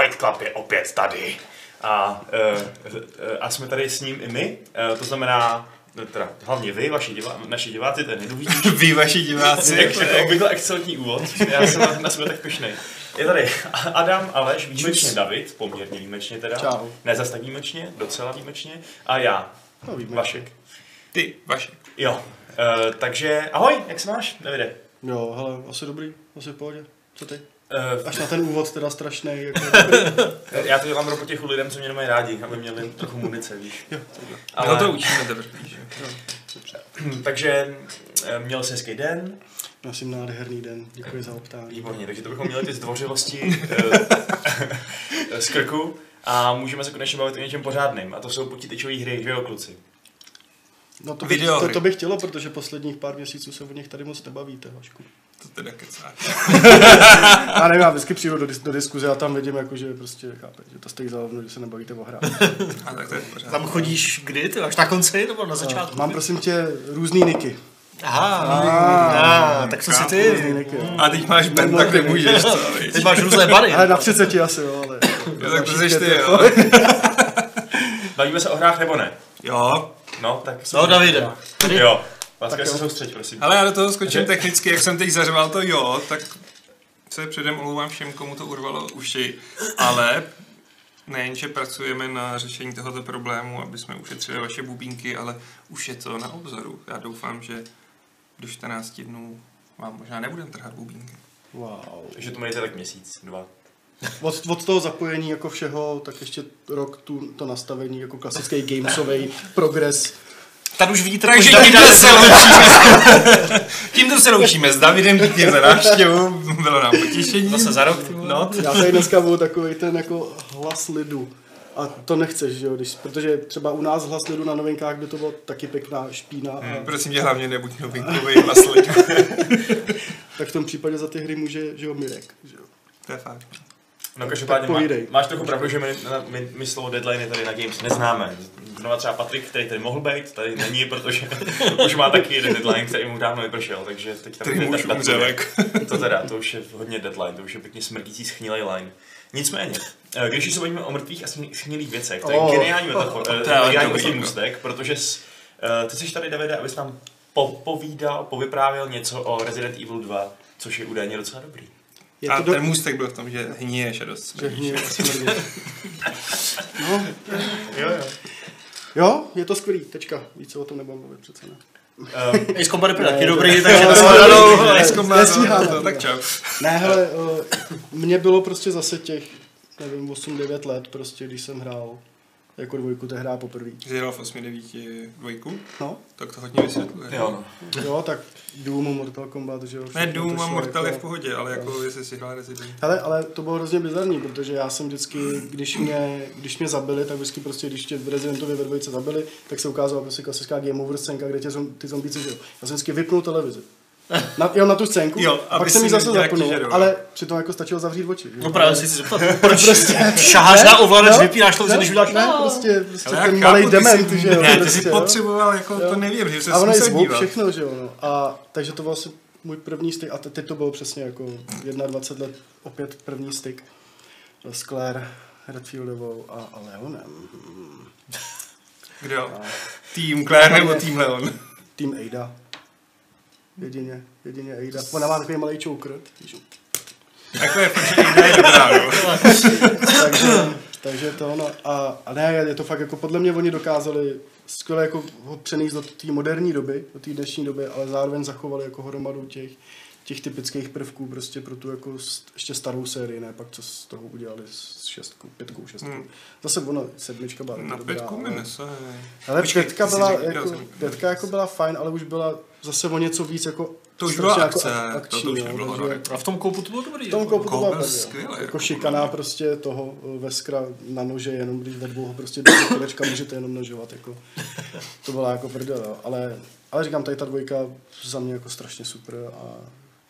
Fight Club je opět tady. A, uh, a jsme tady s ním i my, uh, to znamená, teda hlavně vy, vaši divá, naši diváci, to je nejdůležitější. Vy, vaši diváci. Jak, jako obvykle excelentní úvod, já jsem na, na sebe tak pišnej. Je tady Adam, Aleš, výjimečně David, poměrně výjimečně teda. Čau. Ne zas tak výjimečně, docela výjimečně. A já, No, víme. Vašek. Ty, Vašek. Jo, uh, takže ahoj, jak se máš, Davide? Jo, hele, asi dobrý, asi v pohodě. Co ty? Uh, Až na ten úvod teda strašný. Jako... já to dělám pro těch lidem, co mě nemají rádi, aby měli trochu munice, víš. jo. Ale... No to učíme teprve, víš. takže eh, měl jsi hezký den, Prosím, nádherný den. Děkuji za optání. výborně, takže to bychom měli ty zdvořilosti eh, z krku a můžeme se konečně bavit o něčem pořádným a to jsou počítačové hry, že jo, kluci? No to, bych, Videohry. to, to bych chtělo, protože posledních pár měsíců se o nich tady moc nebavíte, Vašku. To teda kecá. Já nevím, já vždycky přijdu do, dis- do diskuze a tam vidím, jako, že prostě chápe, že to stojí za hovno, že se nebavíte o hrách. A tak to je pořád. Tam chodíš kdy, ty až na konci nebo na začátku? Mám prosím tě různý niky. Aha, Ah, ah, tak co si ty? A teď máš Ben, tak nemůžeš, co? Ty máš různé bary. Ale na 30 asi, jo, ale... Jo, tak to jsi ty, jo. Bavíme se o hrách nebo ne? Jo. No, tak... No, Davide. Jo, Láska Tak se jo. soustřeď, prosím. Ale já do toho skočím Takže- technicky, jak jsem teď zařval to jo, tak se předem omlouvám všem, komu to urvalo uši, ale nejenže pracujeme na řešení tohoto problému, aby jsme ušetřili vaše bubínky, ale už je to na obzoru. Já doufám, že do 14 dnů vám možná nebudeme trhat bubínky. Wow. Takže to mějte tak měsíc, dva. Od, od toho zapojení jako všeho, tak ještě rok tu, to nastavení jako klasický gamesový progres. Tady už vidíte, Takže Davide se loučíme. tímto se loučíme s Davidem, díky za návštěvu, bylo nám potěšení. Zase za rok, vole. No, Já tady dneska budu takový ten jako hlas lidu. A to nechceš, že jo, když, protože třeba u nás hlas lidu na novinkách by to bylo taky pěkná špína. A, Hmm, prosím tě, hlavně nebuď novinkový hlas lidu. tak v tom případě za ty hry může, že jo, Mirek. Že jo. To je fakt. No každopádně má, máš trochu pravdu, že my, my, my slovo deadline tady na Games neznáme. Znova třeba Patrik, který tady mohl být, tady není, protože už má taky jeden deadline, který mu dávno vypršel, takže teď tam už tak. To teda, to už je hodně deadline, to už je pěkně smrdící schnilý line. Nicméně, eh, když už se bavíme o mrtvých a schni- schnilých věcech, to je Oh. geniální metafor, To je ale geniální jako. můstek, protože s, eh, ty jsi tady, Davide, abys nám popovídal, povyprávěl něco o Resident Evil 2, což je údajně docela dobrý. Je A to do... ten můstek byl v tom, že hníješ a dost že smrdíš. hníje a smrdí. No, Jo, jo. Jo, je to skvělý, tečka. Víc se o tom nebudu mluvit přece ne. Um, Ace Combat je taky Ne, dobrý, to- takže to- nashledanou. hele. Ice Combat, no, tak čau. Ne, hele, mně bylo prostě zase těch, nevím, 8-9 let, prostě, když jsem hrál jako dvojku, hra poprvé. Jsi hrál v 8-9 dvojku? No, Tak to hodně vysvětluje. jo, no. jo, tak Doom, Mortal Kombat, že jo. Ne, Doom a Mortal je v jako- pohodě, ale jako jestli si hrál Resident. Hele, ale to bylo hrozně bizarní, protože já jsem vždycky, když mě, když mě zabili, tak vždycky prostě, když tě v Residentově ve dvojce zabili, tak se ukázala prostě klasická game over scénka, kde tě zom, ty zombíci žijou. Já jsem vždycky vypnul televizi. Na, jo, na tu scénku, Jo, pak aby jsem ji zase zapnul, ale přitom jako stačilo zavřít oči. že? No právě si zeptat, proč Prostě- šaháš Ne, na ovladač, no, vypínáš to, ne, než uděláš Ne, prostě, prostě Ale ten malý ty dement, jsi- že jo. Ne, ty prostě, jsi jo. potřeboval, jako Jo. to nevím, že se A ono je zvuk, všechno, že jo. No. A, takže to byl asi můj první styk. A te- teď to bylo přesně jako 21 let, opět první styk s Claire Redfieldovou a, a Leonem. Kdo? Tým Claire nebo Tým Leon? Tým Ada. Jedině, jedině Ada. Ona má takový malý víš. Takhle je fakt, že je dobrá, no. takže, takže to ono. A, a ne, je to fakt jako podle mě oni dokázali skvěle jako ho přenést do té moderní doby, do té dnešní doby, ale zároveň zachovali jako hromadu těch, těch typických prvků prostě pro tu jako st- ještě starou sérii, ne pak co z toho udělali s šestkou, pětkou, šestkou. Hmm. Zase ono, sedmička byla Na dobrá, pětku mi ale- nese. Ale Počkej, pětka byla, jako, pětka jako byla fajn, ale už byla zase o něco víc jako To už byla jako akce, ak- to- akční, to už no, nebylo takže- horor. A v tom koupu to bylo dobrý. v tom jako. koupu to Kohl byla byl pravda. skvělý, Jako jako šikaná mě. prostě toho eh, veskra na nože, jenom když ve dvou ho prostě do kolečka můžete jenom nožovat. Jako. To byla jako prdel, ale, ale říkám, tady ta dvojka za mě jako strašně super a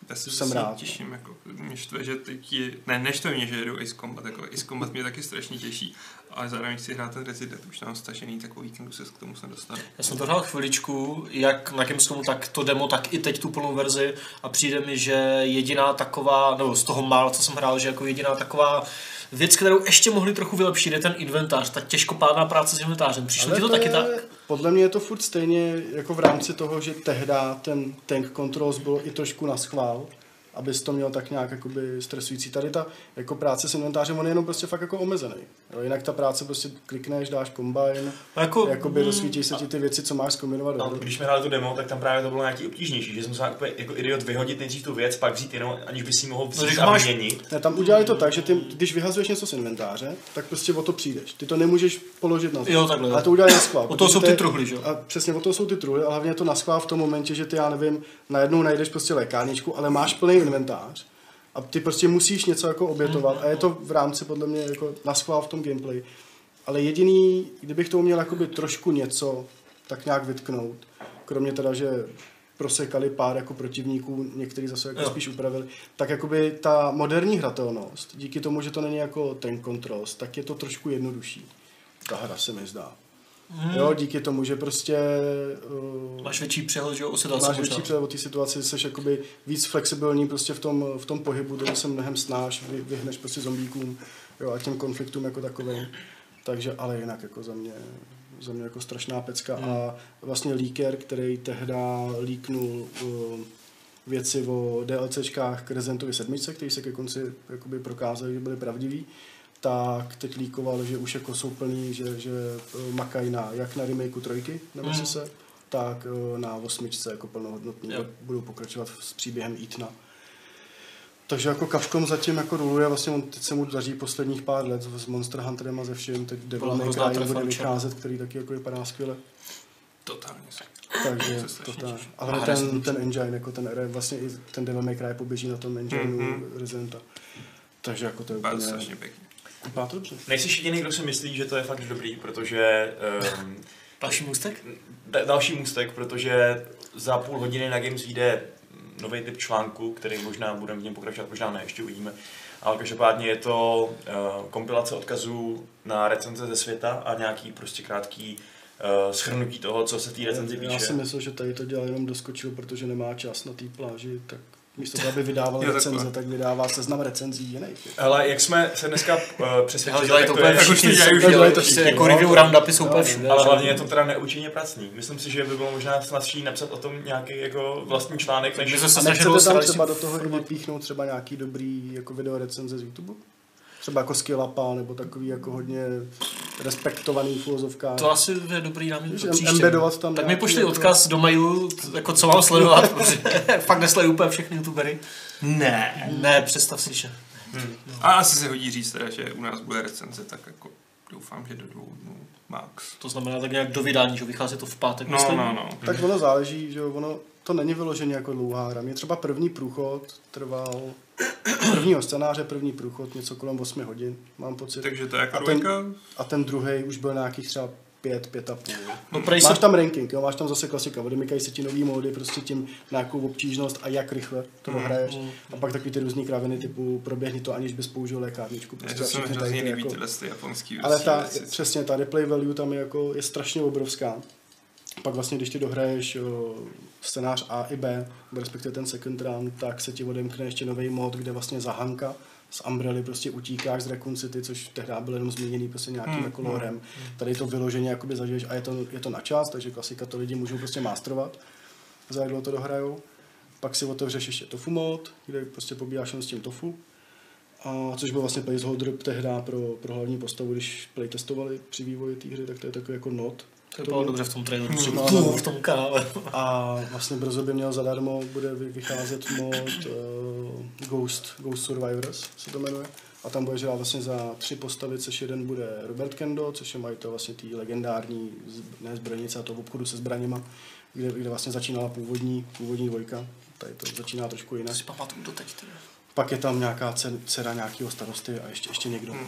Já se Jsem rád, rád. těším, jako, mě štve, že teď je, ne, neštve mě, že jedu Ace Combat, jako Ace Combat mě taky strašně těší, ale zároveň chci hrát ten Resident, už tam stažený, tak o víkendu se k tomu se dostanu. Já jsem to hrál chviličku, jak na Gamescomu, tak to demo, tak i teď tu plnou verzi a přijde mi, že jediná taková, nebo z toho mála, co jsem hrál, že jako jediná taková Věc, kterou ještě mohli trochu vylepšit, je ten inventář, tak těžkopádná práce s inventářem. Přišlo ti to taky je- tak? Podle mě je to furt stejně jako v rámci toho, že tehda ten tank controls byl i trošku na schvál, abys to měl tak nějak jakoby stresující. Tady ta jako práce s inventářem, on je jenom prostě fakt jako omezený. Jo, jinak ta práce prostě klikneš, dáš kombine, No jako, jakoby mm, rozsvítí se ti ty věci, co máš zkombinovat. No, když jsme hráli tu demo, tak tam právě to bylo nějaký obtížnější, že jsem musel úplně jako idiot vyhodit nejdřív tu věc, pak vzít jenom, aniž by si mohl vzít když a máš-. Ne, tam udělali to tak, že ty, když vyhazuješ něco z inventáře, tak prostě o to přijdeš. Ty to nemůžeš položit na zem. Jo, takhle. Ale to udělali na schvál. O to jsou ty truhly, že jo? A přesně o to jsou ty truhly, ale hlavně to na schvál v tom momentě, že ty, já nevím, najednou najdeš prostě lékárničku, ale máš plný inventář. A ty prostě musíš něco jako obětovat a je to v rámci podle mě jako na schvál v tom gameplay. Ale jediný, kdybych tomu měl jakoby trošku něco, tak nějak vytknout, kromě teda, že prosekali pár jako protivníků, některý zase jako Jo. spíš upravili, tak jakoby ta moderní hratelnost, díky tomu, že to není jako ten controls, tak je to trošku jednodušší. Ta hra se mi zdá. Hmm. Jo, díky tomu, že prostě uh, Máš větší přehled, že jo, o situaci máš větší přehled o té situaci, jsi jakoby víc flexibilní prostě v tom, v tom pohybu, takže se mnohem snáš, vy, vyhneš prostě zombíkům jo, a těm konfliktům jako takovým. Takže, ale jinak jako za mě, za mě jako strašná pecka Hmm. a vlastně líker, který tehda líknul uh, věci o DLCčkách k Residentovi 7, který se ke konci jakoby prokázali, že byly pravdivý, tak teď líkoval, že už jako jsou plný, že, že eh, makají na, jak na remakeu trojky na Mm. se, tak eh, na osmičce jako plnohodnotný. Jo. Budou pokračovat s příběhem Eatna. Takže jako Capcom zatím jako ruluje, vlastně on teď se mu daří posledních pár let s Monster Hunterem a ze vším, teď Devil May Cry bude vycházet, který taky jako vypadá skvěle. Totálně. Takže to tak. těším. Ale ten, ten engine, jako ten, vlastně i ten Devil May Cry poběží na tom engineu Mhm. Residenta. Takže jako to je úplně... strašně pěkně. Vypadá to dobře. Nejsi jediný, kdo si myslí, že to je fakt dobrý, protože um, Další můstek? da- další můstek, protože za půl hodiny na Games vyjde nový typ článku, který možná budeme v něm pokračovat, možná ne, ještě uvidíme. Ale každopádně je to uh, kompilace odkazů na recenze ze světa a nějaký prostě krátký uh, schrnutí toho, co se té recenzi Já píše. si myslel, že tady to dělal jenom doskočil, protože nemá čas na té pláži, tak místo toho, aby vydával recenze, tak vydává seznam recenzí jiných. Ale jak jsme se dneska uh, přesvědčili, dělají to úplně je, Tak už to všichni, dělají, už dělají to všichni, jako no, review to- roundupy jsou úplně všude. ale že? hlavně je to teda neúčinně pracný. Myslím si, že by bylo možná snadší napsat o tom nějaký jako vlastní článek, než se A nechcete tam třeba do toho i vypíchnout třeba nějaký dobrý jako video recenze z YouTube? Třeba jako Skillapa, nebo takový jako hodně respektovaný uvozovkách. To asi je dobrý námět Víš, pro em- příště. embedovat tam Tak mi pošli jako- odkaz do mailu, jako co mám sledovat, protože fakt nesleduju úplně všechny youtubery. Ne. Ne, představ si, že. A asi se hodí říct teda, že u nás bude recenze, tak jako doufám, že do dvou dnů max. To znamená tak nějak do vydání, že vychází to v pátek, No, myslím. no, no. Tak ono záleží, že ono to není vyloženě jako dlouhá hra. Mě třeba první průchod trval prvního scénáře, první průchod něco kolem 8 hodin, mám pocit. Takže to je jako A ten- dvojka. A ten druhý už byl nějakých třeba pět, pět a půl. No, prej se Máš tam ranking, jo, máš tam zase klasika, odemykají se ti nový módy, prostě tím nějakou obtížnost a jak rychle to dohraješ. mm. A pak takový ty různý kraviny typu proběhni to, aniž bys použil lékárničku. Prostě to se mi hrozně líbí jako- tyhle ty japonský ale ta, věci. přesně, ta replay value tam je, jako, je strašně obrovská. Pak vlastně, když ty dohraješ o, scénář A i B, respektive ten second run, tak se ti odemkne ještě nový mod, kde vlastně za Hanka z Umbrelly prostě utíkáš z Raccoon City, což tehdy byl jenom změněný prostě nějakým Hmm, jako lorem. Tady to vyloženě jakoby zažiješ a je to, je to na čas, takže klasika to lidi můžou prostě masterovat, za jak dlouho to dohrajou. Pak si otevřeš ještě tofu mod, kde prostě pobíráš jenom s tím tofu. A což byl vlastně placeholder tehda pro, pro hlavní postavu, když playtestovali při vývoji té hry, tak to je takový jako not. To bylo dobře v tom traileru, že No, no. v tom kanále. A vlastně brzo by měl zadarmo, bude vy- vycházet mod uh, Ghost, Ghost Survivors se to jmenuje. A tam budeš hrát vlastně za tři postavy, což jeden bude Robert Kendo, což je majitel vlastně té legendární ne zbrojnice a toho obchodu se zbraněma, kde, kde vlastně začínala původní, původní dvojka. Tady to začíná trošku jinak. Si pamatuju doteď. teda. Pak je tam nějaká dce- dcera nějakého starosty a ještě, ještě někdo. Hmm.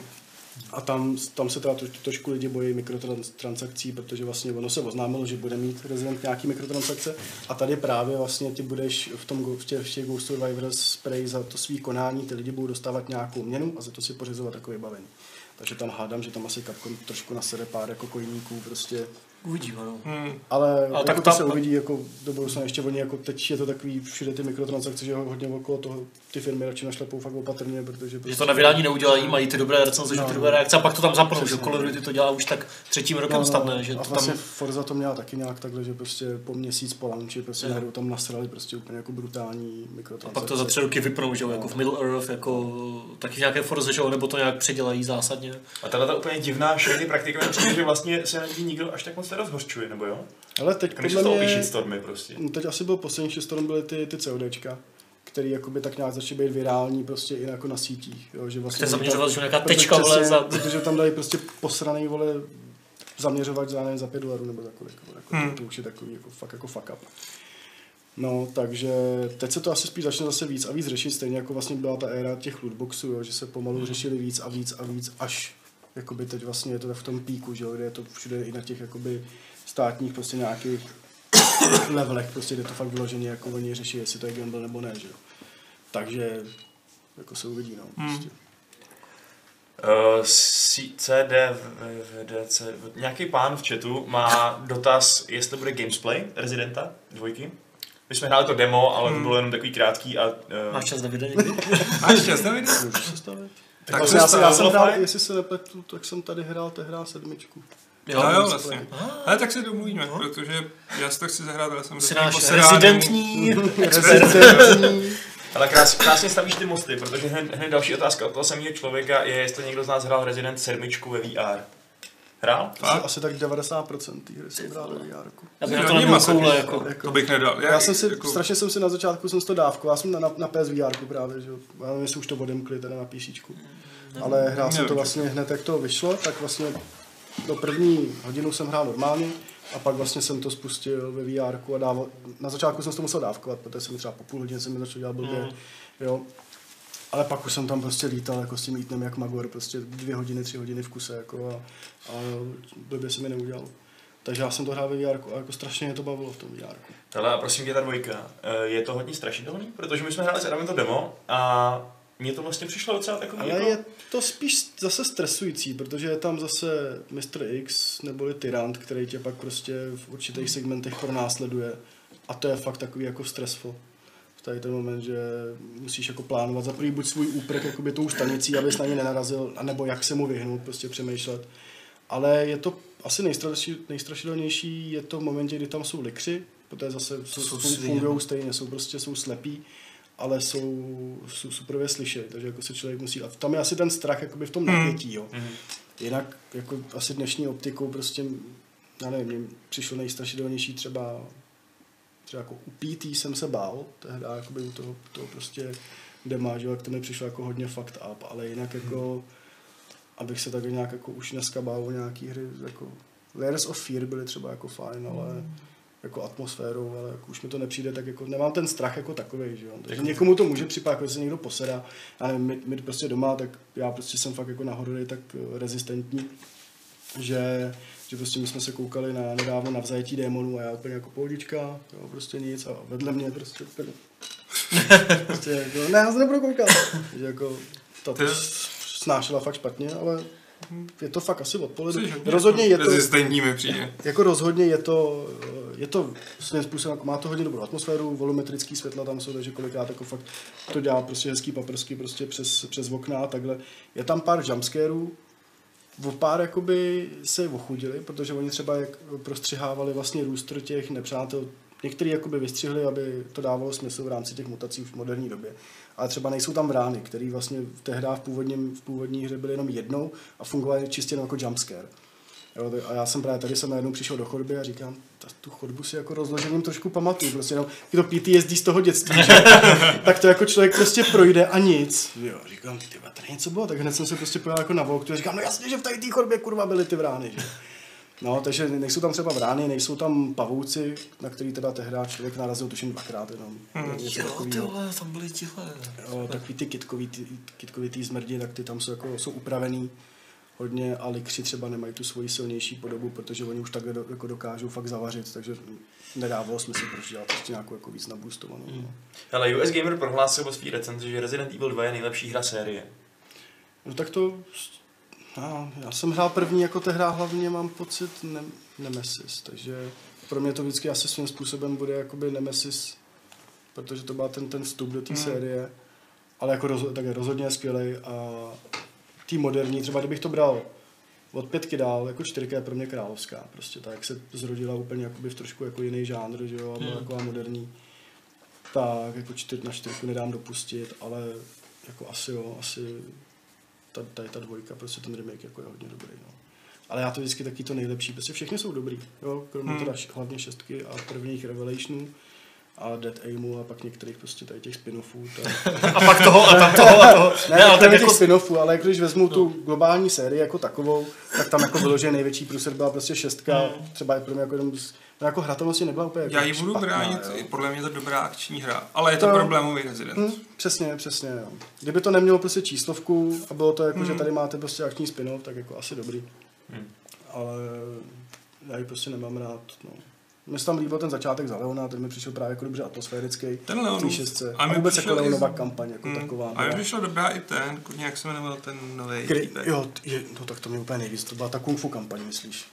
A tam, tam se teda troš, trošku lidi bojí mikrotransakcí, protože vlastně ono se oznámilo, že bude mít rezident nějaký mikrotransakce a tady právě vlastně ty budeš v, tom, v těch, v těch Ghost Survivors spray za to svý konání, ty lidi budou dostávat nějakou měnu a za to si pořizovat takové vybavení. Takže tam hádám, že tam asi Capcom trošku nasede pár jako kojníků prostě Uvidíme, no. Hmm. Ale A jako tak to ta- se uvidí jako do budoucna ještě oni jako teď je to takový všude ty mikrotransakce, že hodně okolo toho ty firmy radši našlepou fakt opatrně, protože Že to na vydání neudělají, mají ty dobré recenze, že No. ty dobré reakce a pak to tam zapnou, že. Call of Duty to dělá už tak třetím rokem snad, ne? Že a to vlastně tam... Forza to měla taky nějak takhle, že prostě po měsíc po launchi prostě najednou tam nasrali prostě úplně jako brutální A mikrotransakce. pak to za tři roky vypnou, že jo, jako v Middle Earth, jako taky nějaké Forze, že jo, nebo to nějak předělají zásadně. A tahle ta úplně divná shady praktika že vlastně se na ní nikdo až tak moc nerozhořčuje, nebo jo? Ale teď Když podle jsou mě, stormy prostě. no teď asi byl poslední shitstorm byly ty, ty CODčka, který jakoby tak nějak začaly být virální prostě i jako na sítích, jo, že vlastně... Chce zaměřovat, že nějaká Protože tečka, vole, za... Protože tam dají prostě posraný, vole, zaměřovat za, nevím, za pět dolarů nebo za kolik. Jako, Hmm. To už je takový jako, fakt jako fuck up. No, takže teď se to asi spíš začne zase víc a víc řešit, stejně jako vlastně byla ta éra těch lootboxů, jo, že se pomalu řešili víc a víc a víc, až jakoby teď vlastně je to v tom píku, že jo, kde je to všude i na těch jakoby státních prostě nějakých levelech, prostě kde to fakt vyloženě jako oni řeší, jestli to je gamble nebo ne, že jo. Takže jako se uvidí, no. Hmm. Prostě. Uh, CD, VDC, nějaký pán v chatu má dotaz, jestli bude gamesplay Residenta dvojky. My jsme hráli to demo, ale to bylo jenom takový krátký a... Uh, Máš čas, Davide, někdy? Máš čas, se stavit? Tak vlastně se já, jsem, já jsem hrál, jestli se nepletu, tak jsem tady hrál tehdy sedmičku. Jo, jo, vlastně. Ale tak se domluvíme, protože já si to chci zahrát, ale jsem Jsi náš Rezidentní. ale krás, krásně stavíš ty mosty, protože hned, hned další otázka od toho samého člověka je, jestli někdo z nás hrál Resident 7 ve VR. Hrál? Asi, asi tak 90% té hry jsem hrál ve VR. Já bych Jo, na to koule, jako- jako. To bych nedal. Já jsem si, jako, strašně jsem si na začátku jsem to dávku, já jsem na, na, na PS VR právě, že jo. já nevím, jestli už to odemkli teda na PC. Ale hrál jsem to vlastně hned, jak to vyšlo, tak vlastně do první hodinu jsem hrál normálně a pak vlastně jsem to spustil ve VR a dával, na začátku jsem to musel dávkovat, protože jsem třeba po půl hodině jsem mi začal dělat blbě, Mm. jo. Ale pak už jsem tam prostě lítal jako s tím lítnem jak Magor, prostě dvě hodiny, tři hodiny v kuse, jako a, a blbě se mi neudělalo. Takže já jsem to hrál ve VR a jako strašně mě to bavilo v tom VR. Ale prosím tě, ta dvojka, eh, je to hodně strašidelný? Protože my jsme hráli s Adamem to demo a mně to vlastně přišlo docela takový Ale jako... je to spíš zase stresující, protože je tam zase Mr. X neboli Tyrant, který tě pak prostě v určitých segmentech pronásleduje. A to je fakt takový jako stressful. Tady ten moment, že musíš jako plánovat za prvý buď svůj úprk jakoby tou stanicí, abys na ně nenarazil, anebo jak se mu vyhnout, prostě přemýšlet. Ale je to asi nejstraši- nejstrašidelnější je to v momentě, kdy tam jsou likři, protože zase jsou, Jsou fungují stejně, jsou prostě jsou slepí, ale jsou, jsou superově slyšet, takže jako se člověk musí, a tam je asi ten strach jakoby v tom napětí, jo. Mhm. Jinak jako asi dnešní optikou prostě, já nevím, přišlo nejstrašidelnější třeba, třeba jako u PT jsem se bál, tehdy jakoby u toho, toho prostě dema, že jak to mi přišlo jako hodně fucked up, ale jinak jako, abych se tak nějak jako už dneska bál o nějaký hry, jako Layers of Fear byly třeba jako fajn, ale jako atmosférou, ale jako už mi to nepřijde, tak jako nemám ten strach jako takový, že jo. Takže někomu to může připadat, jako že se někdo posedá, já nevím, my, my, prostě doma, tak já prostě jsem fakt jako na horory tak rezistentní, že, že prostě my jsme se koukali na nedávno na vzajetí démonů a já úplně jako pohodička, jo, prostě nic a vedle mě prostě úplně, prostě jako, ne, já se nebudu koukat, že jako to To snášela fakt špatně, ale je to fakt asi od pohledu. Jsi hodně Rozhodně je to, Rezistentní mi přijde. jako rozhodně je to, je to svým způsobem, jako má to hodně dobrou atmosféru, volumetrický světla tam jsou, takže kolikrát jako fakt to dělá prostě hezký paprsky prostě přes, přes okna a takhle. Je tam pár jumpscarů, o pár jakoby se ochudili, protože oni třeba jak prostřihávali vlastně růstr těch nepřátel, některý jakoby vystřihli, aby to dávalo smysl v rámci těch mutací v moderní době. Ale třeba nejsou tam vrány, které vlastně v té v, původním, v původní hře byly jenom jednou a fungovaly čistě jenom jako jumpscare. Jo, a já jsem právě tady jsem najednou přišel do chodby a říkám, ta, tu chodbu si jako rozložením trošku pamatuju, prostě jenom to PTSD z toho dětství, že? tak to jako člověk prostě projde a nic. Jo, říkám, ty tady něco bylo, tak hned jsem se prostě pojel jako na volk, a říkám, no jasně, že v tady té chodbě kurva byly ty vrány, že? No, takže nejsou tam třeba vrány, nejsou tam pavouci, na který teda tehdy člověk narazil tuším dvakrát jenom. Hmm. Jo, ty takovýho. vole, tam byly tihle. Jo, takový ty kitkový, ty, kitkový ty zmrdi, tak ty tam jsou, jako, jsou upravený hodně a likři třeba nemají tu svoji silnější podobu, protože oni už takhle do, jako dokážou fakt zavařit, takže nedávalo smysl proč dělat prostě nějakou jako víc naboostovanou. Mm. Ale US Gamer prohlásil ve svý recenzi, že Resident Evil 2 je nejlepší hra série. No tak to No, já jsem hrál první jako hra hlavně mám pocit ne- Nemesis, takže pro mě to vždycky asi svým způsobem bude jakoby Nemesis, protože to byl ten, ten vstup do té Hmm. série, ale jako roz, tak rozhodně je skvělej a tý moderní, třeba kdybych to bral od pětky dál, jako čtyřka je pro mě královská, prostě tak jak se zrodila úplně jakoby v trošku jako jiný žánr, že jo, a byla Hmm. taková moderní, tak jako čtyř na čtyřku nedám dopustit, ale jako asi jo, asi ta, tady ta dvojka, prostě ten remake jako je hodně dobrý. No. Ale já to vždycky taky to nejlepší, prostě všechny jsou dobrý, jo, kromě Hmm. teda hlavně šestky a prvních Revelationů a Dead Aimu a pak některých prostě tady těch spin-offů. Tak... A pak toho a tam toho a toho. ne, Ne, ale tak těch jako... spin-offů, ale když vezmu tu globální sérii jako takovou, tak tam jako bylo, že největší průser byla prostě šestka, Hmm. třeba i pro mě jako, jenom z- no jako hratelnosti nebyla úplně jako Já ji budu bránit, jo. podle mě je to dobrá akční hra, ale je to To- problémový Resident. Hm, přesně, přesně, jo. Kdyby to nemělo prostě číslovku a bylo to jako, Hmm. že tady máte prostě akční spin tak jako asi dobrý. Hmm. Ale já ji prostě nemám rád, no. Mně se tam líbil ten začátek za Leona, ten mi přišel právě jako dobře atmosférický. Ten té šestce. A A mi vůbec přišel jako i z- Leonova kampaň jako Mm, taková. A mi byla. přišla dobrá i ten, kurně, jak se jmenoval ten nový týpek. jo, je, no tak to mě úplně nejvíc, to byla ta kung fu kampaň, myslíš?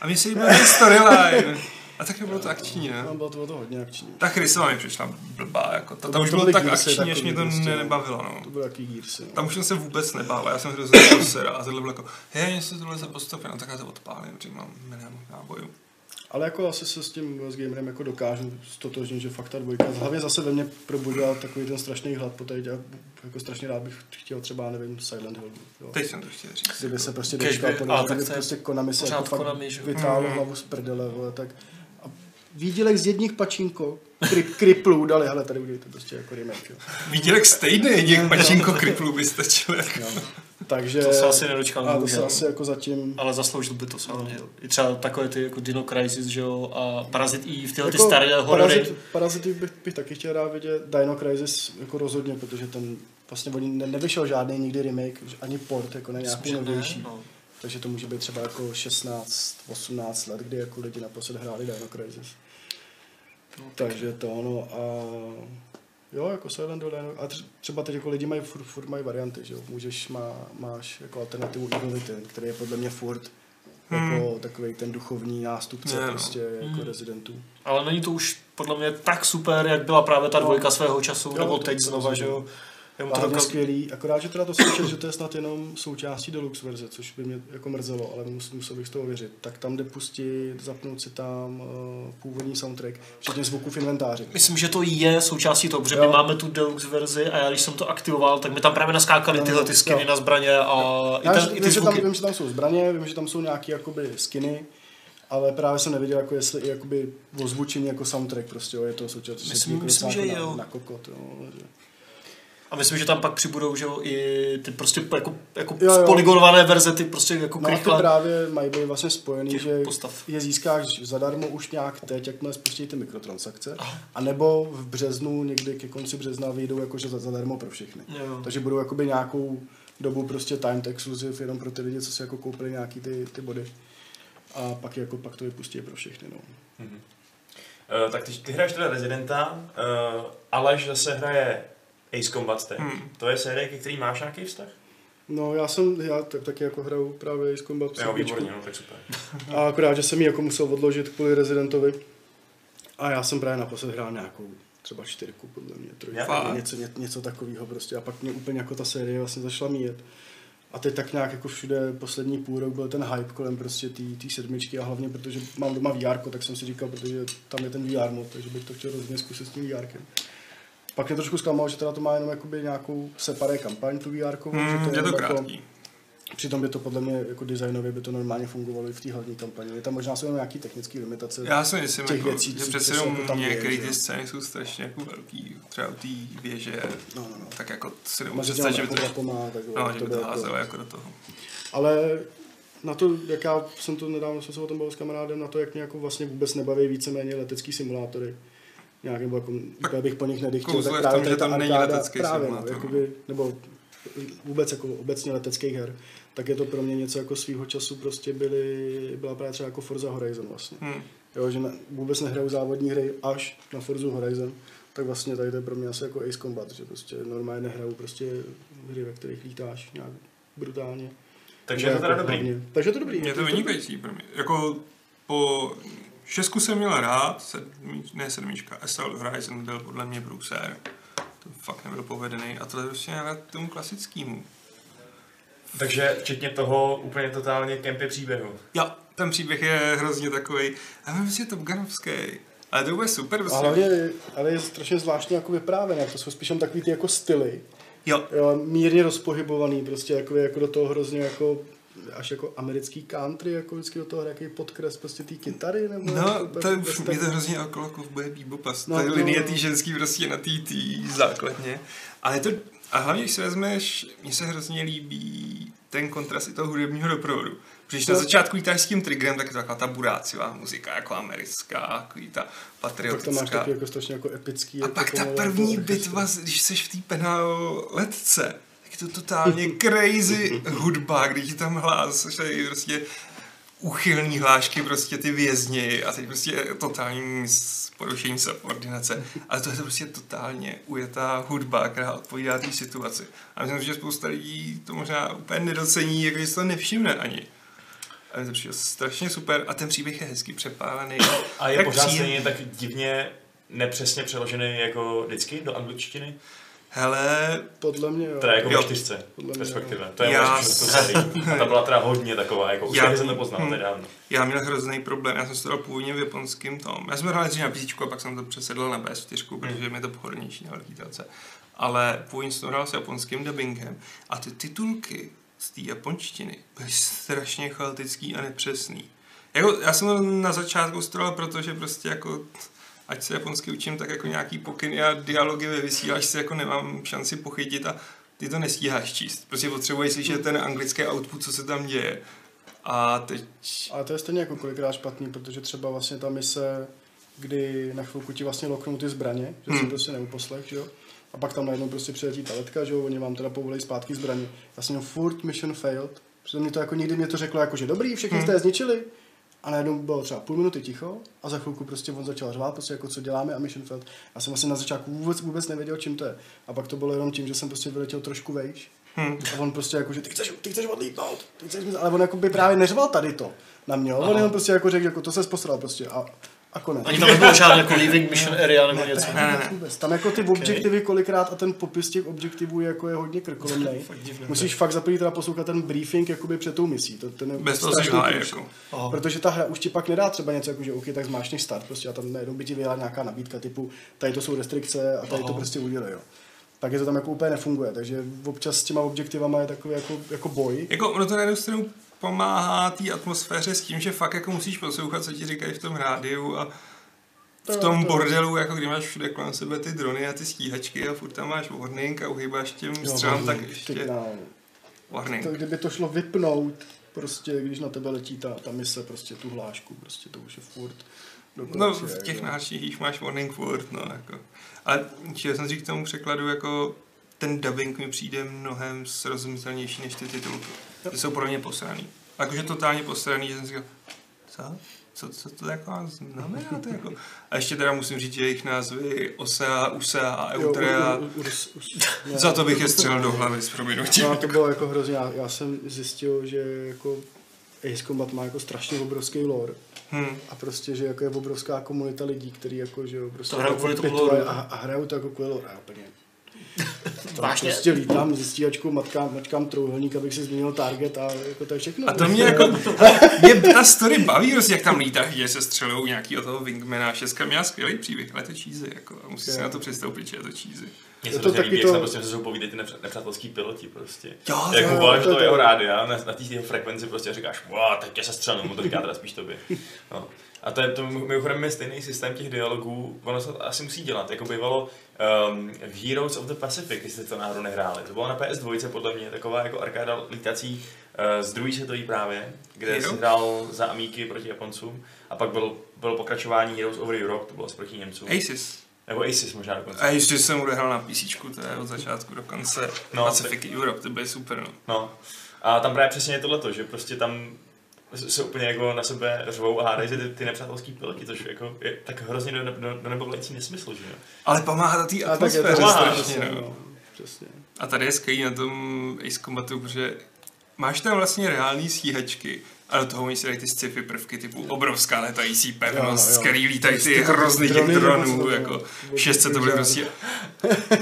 A mi se líbil ten storyline. A tak nebylo to akční, ne? No, bylo to, bylo to hodně akční. Ta Chrysova mi přišla blbá, jako to, To tam bylo- už bylo tak akční, až mě to prostě, no. nebavilo, no. To byl jaký Gearsy. No. Tam už jsem se vůbec nebál, já jsem hrozně zaposer a tohle bylo jako, hej, mě se tohle za postupy, no tak já to odpálím, protože mám milion nábojů. Ale jako asi se s tím s gamerem jako dokážu stotožnit, že fakt ta dvojka hlavně zase ve mně probudila takový ten strašný hlad po tady, a jako strašně rád bych chtěl třeba, nevím, Silent Hill. Jo. Teď jsem to chtěl říct. Kdyby se prostě dočkal tak kdyby prostě Konami se jako fakt Konami, vytáhlo Mm. hlavu z prdele, vole, tak a výdělek z jedních pačínko, kri, kriplů dali, hele, tady udělejte prostě jako remake, jo. Výdělek stejný, jedních pačinko kriplů by stačil. Jako. Takže... To se asi nedočkám, A to se asi jako zatím... Ale zasloužil by to samozřejmě. jo. I třeba takové ty jako Dino Crisis, že jo, a Parazit Eve, tyhle ty Jako staré horory. Parazit, Parazity bych, bych taky chtěl rád vidět, Dino Crisis jako rozhodně, protože ten vlastně oni ne, nevyšel žádný nikdy remake, ani port, jako na nějakou novější. no. Takže to může být třeba jako 16, 18 let, kdy jako lidi naposled hráli Dino Crisis. No, tak Takže to ono a jo, jako Silent Hill, a tř- třeba teď jako lidi mají furt, furt mají varianty, že jo, můžeš, má, máš jako alternativu Evil který je podle mě furt jako takový ten duchovní nástupce Ne, no. prostě jako Hmm. rezidentů. Ale není to už podle mě tak super, jak byla právě ta No. dvojka svého času, Jo, nebo teď znova, že jo. Já A to dokaz... skvělý, akorát, že teda to četl, že to je snad jenom součástí deluxe verze, což by mě jako mrzelo, ale musel, musel bych z toho věřit. Tak tam jde pustit, zapnout si tam uh, původní soundtrack, včetně zvuku v inventáři. Myslím, že to je součástí toho, protože Jo. my máme tu deluxe verzi a já když jsem to aktivoval, tak mi tam právě naskákaly tyhle ty skiny jo. na zbraně a i, Já ten, vím, i ty vím, že tam, zvuky. vím, že tam jsou zbraně, vím, že tam jsou nějaké jakoby skiny, ale právě jsem neviděl, jako jestli i jakoby ozvučení jako soundtrack prostě, jo, je to součástí. Myslím- myslím, že jako jo. Na, na kokot, jo, že. A myslím, že tam pak přibudou, že jo, i ty prostě jako, jako Jo, jo. poligonované verze, ty prostě jako No ty krychle právě mají být vlastně spojený, že postav. je získáš zadarmo už nějak teď, jakmile spustí ty mikrotransakce, Aha. a nebo v březnu, někdy ke konci března vyjdou jakože za- zadarmo pro všechny. Jo. Takže budou jakoby nějakou dobu prostě timed exclusive jenom pro ty lidi, co si jako koupili nějaký ty, ty body. A pak, jako, pak to vypustí pro všechny. No. Uh, tak ty, ty hraješ teda Residenta, uh, Aleš zase hraje Ace Combat teď. Hmm. To je série, ke který máš nějaký vztah? no já jsem, já tak, taky jako hraju právě Ace Combat Jo, výborně, no, tak super. A akorát, že jsem ji jako musel odložit kvůli Residentovi. A já jsem právě naposled hrál nějakou třeba čtyřku, podle mě, trojku, nebo něco, ně, něco takového prostě. A pak mě úplně jako ta série vlastně začala míjet. A teď tak nějak jako všude poslední půl rok byl ten hype kolem prostě té sedmičky a hlavně protože mám doma VR, tak jsem si říkal, protože tam je ten VR mod, takže bych to chtěl rozhodně zkusit s tím VR. Pak mě trošku zklamalo, že teda to má jenom jakoby nějakou separé kampaň tu VR, Hmm, že je to jenom jako, krátký. Přitom by to podle mě jako designově by to normálně fungovalo i v té hlavní kampani. Je tam možná jsou jenom nějaké technické limitace. Já si myslím, těch jako, věcí, že přece jenom jako některé ty scény jsou strašně jako velký. Třeba u té věže, No, no, no. tak jako si nemůžu představit, že by to, to má, tak no, že to by to jako, házelo jako do toho. Ale na to, jak já jsem to nedávno jsem se o tom bavil s kamarádem, na to, jak mě jako vlastně vůbec nebaví víceméně letecký simulátory. Nějak, nebo jako, úplně bych po nich nedychtil, kouzlo tak právě tom, že ta to není letecký právě, no, jakoby, nebo vůbec jako obecně leteckých her, tak je to pro mě něco jako svýho času prostě byly, byla právě třeba jako Forza Horizon vlastně. Hmm. Jo, že ne, vůbec nehraju závodní hry až na Forza Horizon, tak vlastně tady to je pro mě asi jako Ace Combat, že prostě normálně nehraju prostě hry, ve kterých lítáš nějak brutálně. Takže je to teda Jako dobrý. hlavně. Takže je to dobrý. Je to vynikající pro mě. Jako po šestku jsem měl rád, sedmi, ne sedmička, SL Horizon byl podle mě průser. To fakt nebyl povedený a to je prostě rád tomu klasickému. Takže včetně toho úplně totálně kempy příběhu. Jo, ten příběh je hrozně takový, a mám prostě Top Gunovský. Ale to bude super, A prostě. hlavně, ale je strašně zvláštně jako vyprávěné, to jsou spíš takový ty jako styly, Jo, jo, mírně rozpohybovaný, prostě jako, jako do toho hrozně jako až jako americký country, jako vždycky do toho hraje jaký podkres prostě té kytary, nebo No, jako, to je, prostě- mě to hrozně okolo kovboje bebopas. No, No, no, linie no. tý ženský prostě na tý základně. Ale to, a hlavně, když si vezmeš, mně se hrozně líbí ten kontrast i toho hudebního doprovodu. Protože když na začátku jítáš s tím triggerem, tak je to taková ta buráciová muzika, jako americká, takový ta pak tam máš patriotická. taky jako strašně jako epický. A jako pak ta první jako bitva, když jsi v té penálletce, tak to totálně crazy hudba, když tam hlásají prostě uchylný hlášky, prostě ty vězni a teď prostě totální porušení subordinace. Ale to je prostě totálně ujetá hudba, která odpovídá té situaci. A myslím, že spousta lidí to možná úplně nedocení, jako že se to nevšimne ani. A je to přijde strašně super a ten příběh je hezky přepálený. A je Tak pořád stejně tak divně nepřesně přeložený jako vždycky do angličtiny? Hele, Podle mě, jo. Teda jako Jo. čtyřce, Podle mě, respektive. To je Já sérií. A ta byla teda hodně taková, jako už Já- jsem to poznal, hm. to je dávno. Já měl hrozný problém, já jsem se to dal původně v japonském tom. Já jsem hrál nejdřív na PC a pak jsem to přesedl na PS4, protože mi to pohodlnější na velký telce. Ale původně jsem to hrál s japonským dubbingem a ty titulky z té japonštiny byly strašně chaotický a nepřesný. Jako, já jsem to na začátku strojil, protože prostě jako ať se japonsky učím, tak jako nějaký pokyny a dialogy ve vysílačce jako nemám šanci pochytit a ty to nestíháš číst. Prostě potřebuješ slyšet ten anglický output, co se tam děje. A teď Ale to je stejně jako kolikrát špatný, protože třeba vlastně ta mise, kdy na chvilku ti vlastně loknou ty zbraně, že Hmm. si prostě neuposlech, že jo? A pak tam najednou prostě přiletí ta letka, že jo, oni vám teda povolí zpátky zbraně. Já jsem měl furt mission failed, protože mě to jako nikdy mě to řeklo jako, že dobrý, všechny Hmm. jste je zničili. A najednou bylo třeba půl minuty ticho a za chvilku prostě on začal řvát, prostě jako co děláme a mission failed. Já jsem vlastně na začátku vůbec, vůbec nevěděl, čím to je. A pak to bylo jenom tím, že jsem prostě vyletěl trošku vejš. Hm. A on prostě jako, že ty chceš, ty chceš odlítnout, ty chceš, ale on jako by právě neřval tady to na mě, on jenom prostě jako řekl, jako to se posral prostě a, a konec. Ani tam nebylo žádný jako leaving mission area nebo něco. Ne, ne, ne. Vůbec. Tam jako ty objektivy kolikrát a ten popis těch objektivů jako je hodně krkolomnej. Musíš fakt za první teda poslouchat ten briefing jakoby před tou misí. To, ten je Bez toho jako. Aha. Protože ta hra už ti pak nedá třeba něco jako, že OK, tak zmášneš start, prostě a tam najednou by ti vyjela nějaká nabídka typu, tady to jsou restrikce a tady to Aha. prostě udělej, jo. Tak je to tam jako úplně nefunguje, takže občas s těma objektivama je takový jako, jako boj. Jako ono to na jednu stranu pomáhá té atmosféře s tím, že fakt jako musíš poslouchat, co ti říkají v tom rádiu a v To- tom to- bordelu, jako kdy máš všude kolem sebe ty drony a ty stíhačky a furt tam máš warning a uhýbáš těm střelám, tak ještě warning. To, kdyby to šlo vypnout, prostě, když na tebe letí ta, ta mise, prostě tu hlášku, prostě to už je furt do No, v těch náších máš warning furt, no, jako. Ale chtěl jsem říct k tomu překladu, jako ten dubbing mi přijde mnohem srozumitelnější než ty titulky. Ty jsou pro mě posraný. Jakože totálně posraný, že jsem si říkal, co? Co, co to jako znamená? To jako? A ještě teda musím říct, že jejich názvy Osea, Usea a Eutrea, za to bych je střelil do hlavy s prominutím. No, to bylo jako hrozně, já, já jsem zjistil, že jako Ace Combat má jako strašně obrovský lore Hm. a prostě, že jako je obrovská komunita lidí, který jako, že jo, prostě To hrajou kvůli tomu pituje lore. a, a hrajou to jako kvůli lore, já úplně. Vážně? Prostě lítám ze stíhačkou, matkám, mačkám trouhelník, abych si změnil target a jako to je všechno. A to mě jako, mě ta story baví, prostě jak tam lítáš, že se střelou nějaký od toho Wingmana, šestka měla skvělý příběh, ale je to cheesy, jako, a musí se na to přistoupit, že je to cheesy. Mně Je se to taky líbí, jak to- se tam prostě se povídají ty nepř- nepřátelský piloti prostě. Jo, Jak to- uvoláš to- to- jeho rádia na, na té frekvenci prostě a říkáš, wow, teď tě se střelnu, mu to říká teda spíš tobě. No. A to je to mimochodem je stejný systém těch dialogů, ono se to asi musí dělat, jako bývalo um, v Heroes of the Pacific, jestli jste to náhodou nehráli. To bylo na PS2 podle mě taková jako arkáda lítací uh, z druhé světové právě, kde Hero? si hrál za Amíky proti Japoncům a pak byl, bylo pokračování Heroes over Europe, to bylo proti Němcům. Aces. Nebo Aces možná dokonce. A ještě jsem odehrál na PC, to je od začátku do konce. No, Pacific Europe, to bude super, no. No. A tam právě přesně je tohleto, že prostě tam se úplně jako na sebe řvou a hádají se ty, ty nepřátelský piloti, což jako je tak hrozně do, do, do nebovlající nesmysl, že jo? Ale pomáhá té atmosféře strašně, přesně, no. no. Přesně. A tady je skvělý na tom Ace Combatu, protože máš tam vlastně reální stíhačky, a do toho oni si dají ty sci-fi prvky typu obrovská letající pevnost, Jo, jo. z který lítají ty Ty hrozný těch drony, nebo dronů, jako bylo? 600 to byly prostě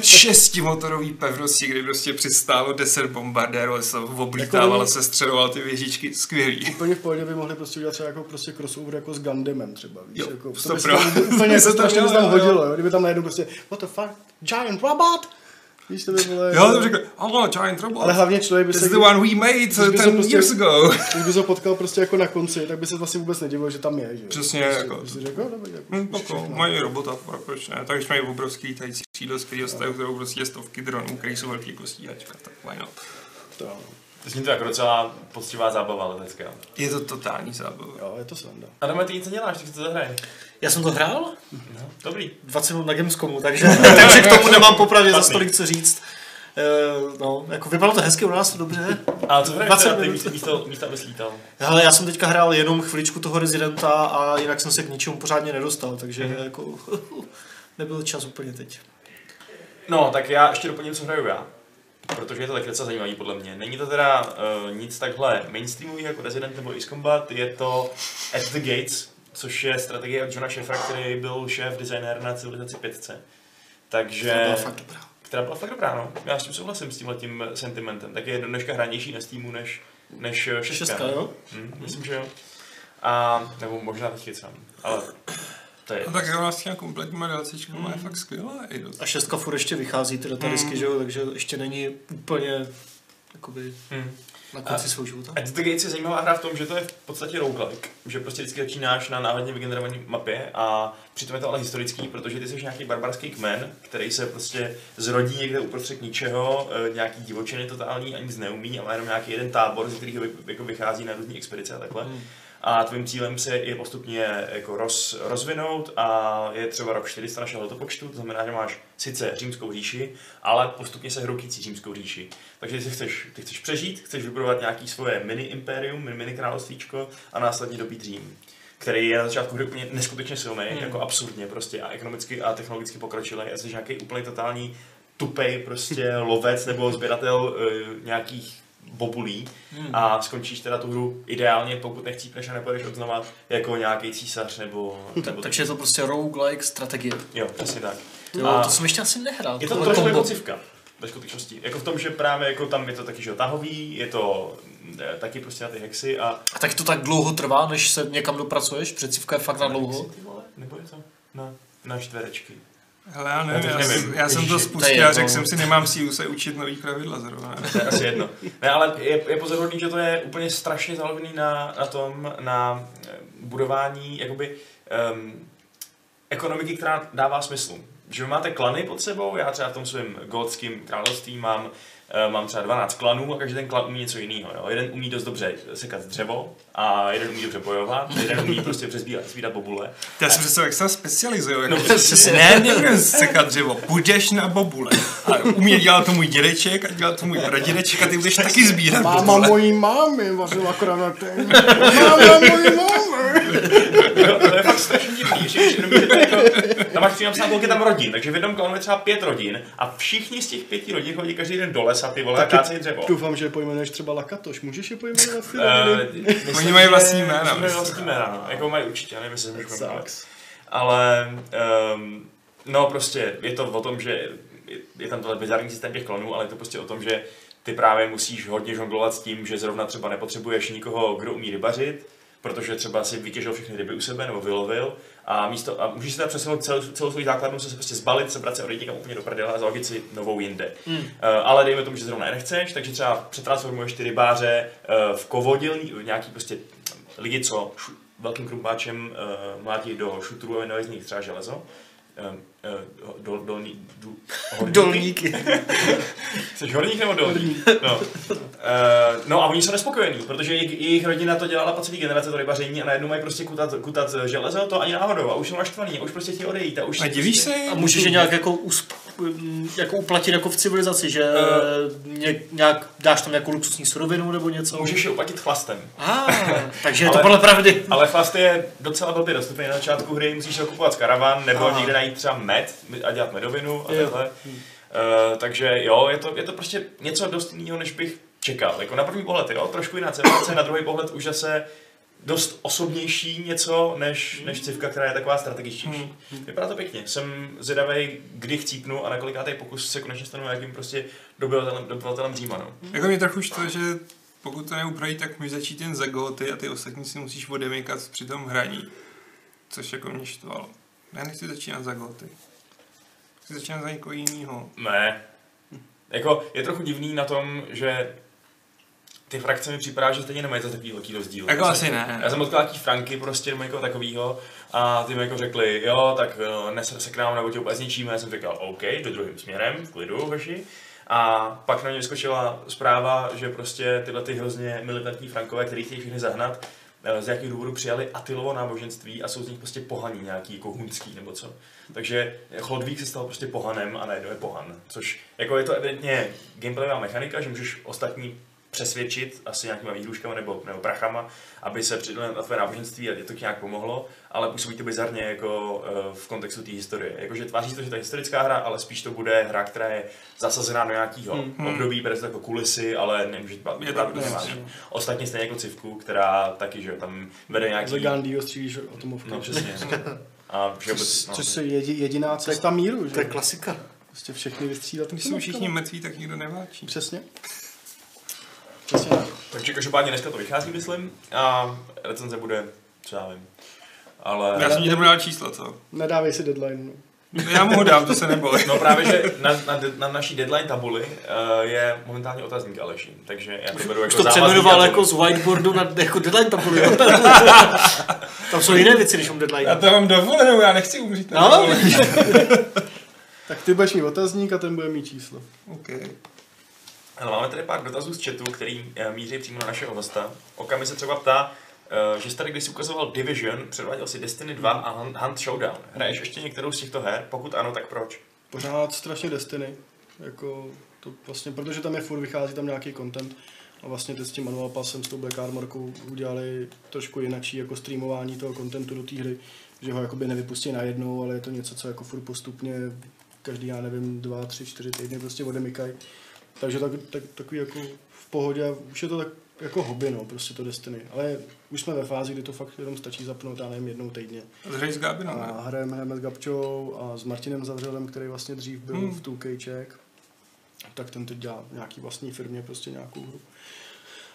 šestimotorový pevnosti, kdy prostě přistálo 10 bombardérů, se oblítávalo, Jako- se středovalo ty věžičky, skvělý. Úplně v pohodě by mohli prostě udělat třeba jako prostě crossover jako s Gundamem třeba, víš, Jo, jako, to by se úplně jako strašně by tam hodilo, jo, kdyby tam najednou prostě, what the fuck, giant robot, víš, to by bylo Jo, to řekl, oh, Giant Robot. ale hlavně člověk by This se, is the one we made ten prostě- years ago. když by se potkal prostě jako na konci, tak by se vlastně vůbec nedivil, že tam je, že. Přesně, prostě, jako- Prostě řekl, no, dobrý, jako, Hm, všechno. jako, mají robota, proč ne? Takže mají obrovský lítající křídlo, z kterého stají kterou prostě stovky dronů, který jsou velký jako stíhačka, tak why not? To, To zní to jako docela poctivá zábava letecká. Je to totální zábava. jo, je to sranda. Adame, ty nic neděláš, ty si to zahraje. Já jsem to hrál No, dobrý. 20 minut na Gamescomu, takže, takže k tomu nemám popravdě za stolik co říct. Uh, no, jako vypadalo to hezky, u nás to dobře. A co hraješ 20 teda ty minut. místo, místo, místo aby slítal? Hele, já jsem teďka hrál jenom chviličku toho Residenta a jinak jsem se k ničemu pořádně nedostal, takže Mhm. jako nebyl čas úplně teď. No, tak já ještě doplním, co hraju já. Protože je to taky docela zajímavý podle mě. Není to teda uh, nic takhle mainstreamový jako Resident nebo Ace Combat, je to At the Gates, což je strategie od Johna Sheffra, který byl šéf designér na civilizaci 5. Takže... To byla fakt dobrá. která byla fakt dobrá, no. Já s tím souhlasím, s tímhle tím sentimentem. Tak je do dneška hranější na Steamu než, než šestka. Šestka, jo? Hm, myslím, že jo. A, nebo možná teď chycám, ale to je No tak vlastně kompletníma DLCčkama je fakt skvělá. i. A šestka furt ještě vychází ty datadisky, že jo, takže ještě není úplně jakoby Hm. na konci svého života. At the Gates je zajímavá hra v tom, že to je v podstatě roguelike, že prostě vždycky začínáš na náhodně vygenerované mapě a přitom je to ale historický, protože ty jsi nějaký barbarský kmen, který se prostě zrodí někde uprostřed ničeho, eh, nějaký divočiny totální a nic neumí, ale jenom nějaký jeden tábor, ze kterého jako vychází na různé expedice a takhle. Hmm. A tvým cílem se je postupně jako roz, rozvinout a je třeba rok 400 našeho letopočtu, to znamená, že máš sice římskou říši, ale postupně se hroutící římskou říši. Takže ty chceš, ty chceš přežít, chceš vybudovat nějaký svoje mini impérium, mini, mini královstvíčko a následně dobít Řím který je na začátku hry úplně neskutečně silný, Hmm. jako absurdně prostě a ekonomicky a technologicky pokročilý a jsi nějaký úplně totální tupej prostě lovec nebo sběratel uh, nějakých bobulí Hmm. a skončíš teda tu hru ideálně, pokud nechcípneš a nepůjdeš od znova jako nějaký císař nebo... nebo Takže je to prostě roguelike strategie. Jo, přesně tak. Jo, A to jsem ještě asi nehrál. je to trošku jako civka ve skutečnosti. Jako v tom, že právě jako tam je to taky že tahový, je to eh, taky prostě na ty hexy a... A tak to tak dlouho trvá, než se někam dopracuješ? Přecivka je fakt na dlouho. Hexy, ty vole? Nebo je to na, na čtverečky? Hele, já nevím, Já já, nevím. jsem- já jsem to spustil je a řekl jsem si, nemám sílu se učit nový pravidla zrovna. To je asi jedno. Ne, ale je, je pozoruhodný, že to je úplně strašně založený na, na tom, na eh, budování jakoby um, ekonomiky, která dává smysl. Že vy máte klany pod sebou, já třeba v tom svém gótském království mám, mám třeba 12 klanů a každý ten klan umí něco jiného. Jo? Jeden umí dost dobře sekat dřevo a jeden umí dobře bojovat, jeden umí prostě přezbírat, zbírat bobule. Já jsem představil, jak se tam specializují. Jako, No, přesně. ne, nebudem sekat dřevo, budeš na bobule. A umí dělat to můj dědeček a dělat to můj pradědeček a ty budeš taky sbírat Máma bobule. mojí mámy vařila kravaty. Máma mojí mámy. To je fakt strašně divný, že když jako, tam máš přímo napsáno, kolik je tam rodin, takže v jednom klanu je třeba pět rodin a všichni z těch pěti rodin chodí každý den do lesa, ty vole, a kácejí dřevo. Doufám, že je pojmenuješ třeba Lakatoš. Můžeš je pojmenovat ty myslím, Oni mají vlastní jména, mají vlastní jména, no. Jako mají určitě, nevím, jestli. Sucks. Ale, um, no prostě, je to o tom, že je, je tam tohle bizarní systém těch klonů, ale je to prostě o tom, že ty právě musíš hodně žonglovat s tím, že zrovna třeba nepotřebuješ nikoho, kdo umí rybařit, protože třeba si vytěžil všechny ryby u sebe nebo vylovil a místo a můžeš si tam přesunout celou, celou svou základnu, se prostě zbalit, sebrat se odejít někam úplně do prdele a založit si novou jinde. Hmm. Uh, ale dejme tomu, že zrovna nechceš, takže třeba přetransformuješ ty rybáře uh, v kovodilní, nějaký prostě lidi, co šu, velkým krumpáčem uh, mlátí do šutrů a z nich třeba železo. Uh, uh, dol, dolní, du, horníky. Dolníky. Jsi horník nebo dolník? No. Uh, no a oni jsou nespokojení, protože jejich, jejich rodina to dělala po celý generace to rybaření a najednou mají prostě kutat, kutat železo, to ani náhodou a už jsou naštvaný a už prostě chtějí odejít a už A divíš se? prostě, A můžeš je nějak jako, usp, mm, jako uplatit jako v civilizaci, že ně, nějak dáš tam nějakou luxusní surovinu nebo něco? Můžeš je uplatit chlastem. Ah, takže je to Ale- podle pravdy. Ale chlast je docela blbě dostupný na začátku hry, musíš ho kupovat z karavan, nebo Aha. někde najít třeba med a dělat medovinu a Jo. takhle. Uh, takže jo, je to, je to prostě něco dost jiného, než bych čekal. Jako na první pohled, jo, trošku jiná civilizace, na druhý pohled už zase dost osobnější něco, než, než civka, která je taková strategičtější. Vypadá to pěkně. Jsem zvědavý, kdy chcípnu a na kolikátý pokus se konečně stanu nějakým prostě dobyvatelem, dobyvatelem Říma. No. Jako mě trochu štve, že pokud to neupraví, tak můžeš začít jen za góty a ty ostatní si musíš odemykat při tom hraní. Což jako mě štvalo. Já nechci začínat za góty. Chci začínat za někoho jiného. Ne. Jako, je trochu divný na tom, že ty frakce mi připadá, že stejně nemají to takový velký rozdíl. Jako asi ne. Já jsem potkal nějaký Franky prostě nebo někoho takového a ty mi jako řekli, jo, tak eh, nes se k nám nebo tě úplně zničíme. Já jsem říkal, OK, do druhým směrem, v klidu, hoši. A pak na mě vyskočila zpráva, že prostě tyhle ty hrozně militantní Frankové, který chtějí všechny zahnat, eh, z jakých důvodů přijali Atilovo náboženství a jsou z nich prostě pohaní nějaký, jako hunský nebo co. Takže Chlodvík se stal prostě pohanem a najednou je pohan. Což jako je to evidentně gameplayová mechanika, že můžeš ostatní přesvědčit asi nějakýma výhruškama nebo, nebo prachama, aby se přidali na tvé náboženství a je to nějak pomohlo, ale působí to bizarně jako eh, v kontextu té historie. Jakože tváří se to, že to je historická hra, ale spíš to bude hra, která je zasazená do nějakého Hmm. období, bude to jako kulisy, ale nemůže to Je to. Ostatně stejně jako Civku, která taky, že tam vede Z nějaký... Gandhiho střílíš atomovky. No přesně. A že Což, no, což je jedi, jediná cesta míru, že? To je klasika. Prostě všechny vystřídat. Když jsou všichni mrtví, tak nikdo neváčí. Přesně. Přesně tak. Takže každopádně dneska to vychází, myslím, a recenze bude, co já vím. Ale... Já jsem ti nebudu dát číslo, co? Nedávej si deadline. No. Já mu ho dám, to se neboj. No právě, že na, na, na naší deadline tabuli uh, je momentálně otazník Aleši, takže já to beru Už jako to závazný přejmenoval datum. jako z whiteboardu na jako deadline tabuli. Tam jsou jiné věci, než mám Já deadline. to mám dovolenou, já nechci umřít. No. Tak ty budeš mít otazník a ten bude mít číslo. OK. Ale máme tady pár dotazů z chatu, který eh, míří přímo na našeho hosta. Okami se třeba ptá, eh, že jsi tady když ukazoval Division, předváděl si Destiny 2 a Hunt- Hunt Showdown. Hraješ ještě některou z těchto her? Pokud ano, tak proč? Pořád strašně Destiny. Jako to vlastně, protože tam je furt, vychází tam nějaký content. A vlastně teď s tím Manual Passem, s tou Black Armorkou udělali trošku jinakší jako streamování toho contentu do té hry. Že ho jakoby nevypustí najednou, ale je to něco, co jako furt postupně každý, já nevím, dva, tři, čtyři týdny prostě odemykají. Takže tak, tak, takový jako v pohodě, už je to tak jako hobby, no, prostě to Destiny. Ale už jsme ve fázi, kdy to fakt jenom stačí zapnout, já nevím, jednou týdně. Zřejmě s Gabinou, A hrajeme, hrajeme s Gabčou a s Martinem Zavřelem, který vlastně dřív byl Hmm. hmm. v 2Kček. Tak ten teď dělá nějaký vlastní firmě prostě nějakou hru.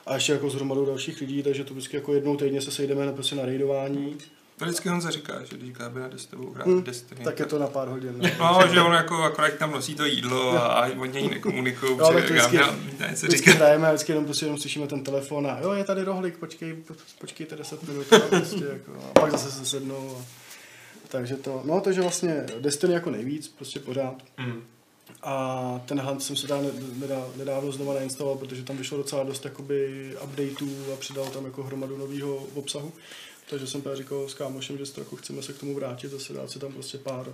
A ještě jako s hromadou dalších lidí, takže to vždycky jako jednou týdně se sejdeme na, prostě na raidování. To vždycky Honza říká, že když Gabina jde s tebou hrát Hmm, Destiny. Tak je to na pár hodin. No. No, že on jako akorát tam nosí to jídlo a, a od něj nekomunikují, No, ale vždycky- Gabina něco Vždycky říká. hrajeme a vždycky jenom, prostě jenom slyšíme ten telefon a jo, je tady rohlik, počkej, po- počkejte 10 minut. A, prostě jako, a pak zase se sednou. A, takže to, no, takže vlastně Destiny jako nejvíc, prostě pořád. Hmm. A ten Hunt jsem si dá, nedá, nedávno znova nainstaloval, protože tam vyšlo docela dost jakoby updateů a přidal tam jako hromadu nového obsahu. Takže jsem právě říkal s kámošem, že to jako chceme se k tomu vrátit, zase dát si tam prostě pár,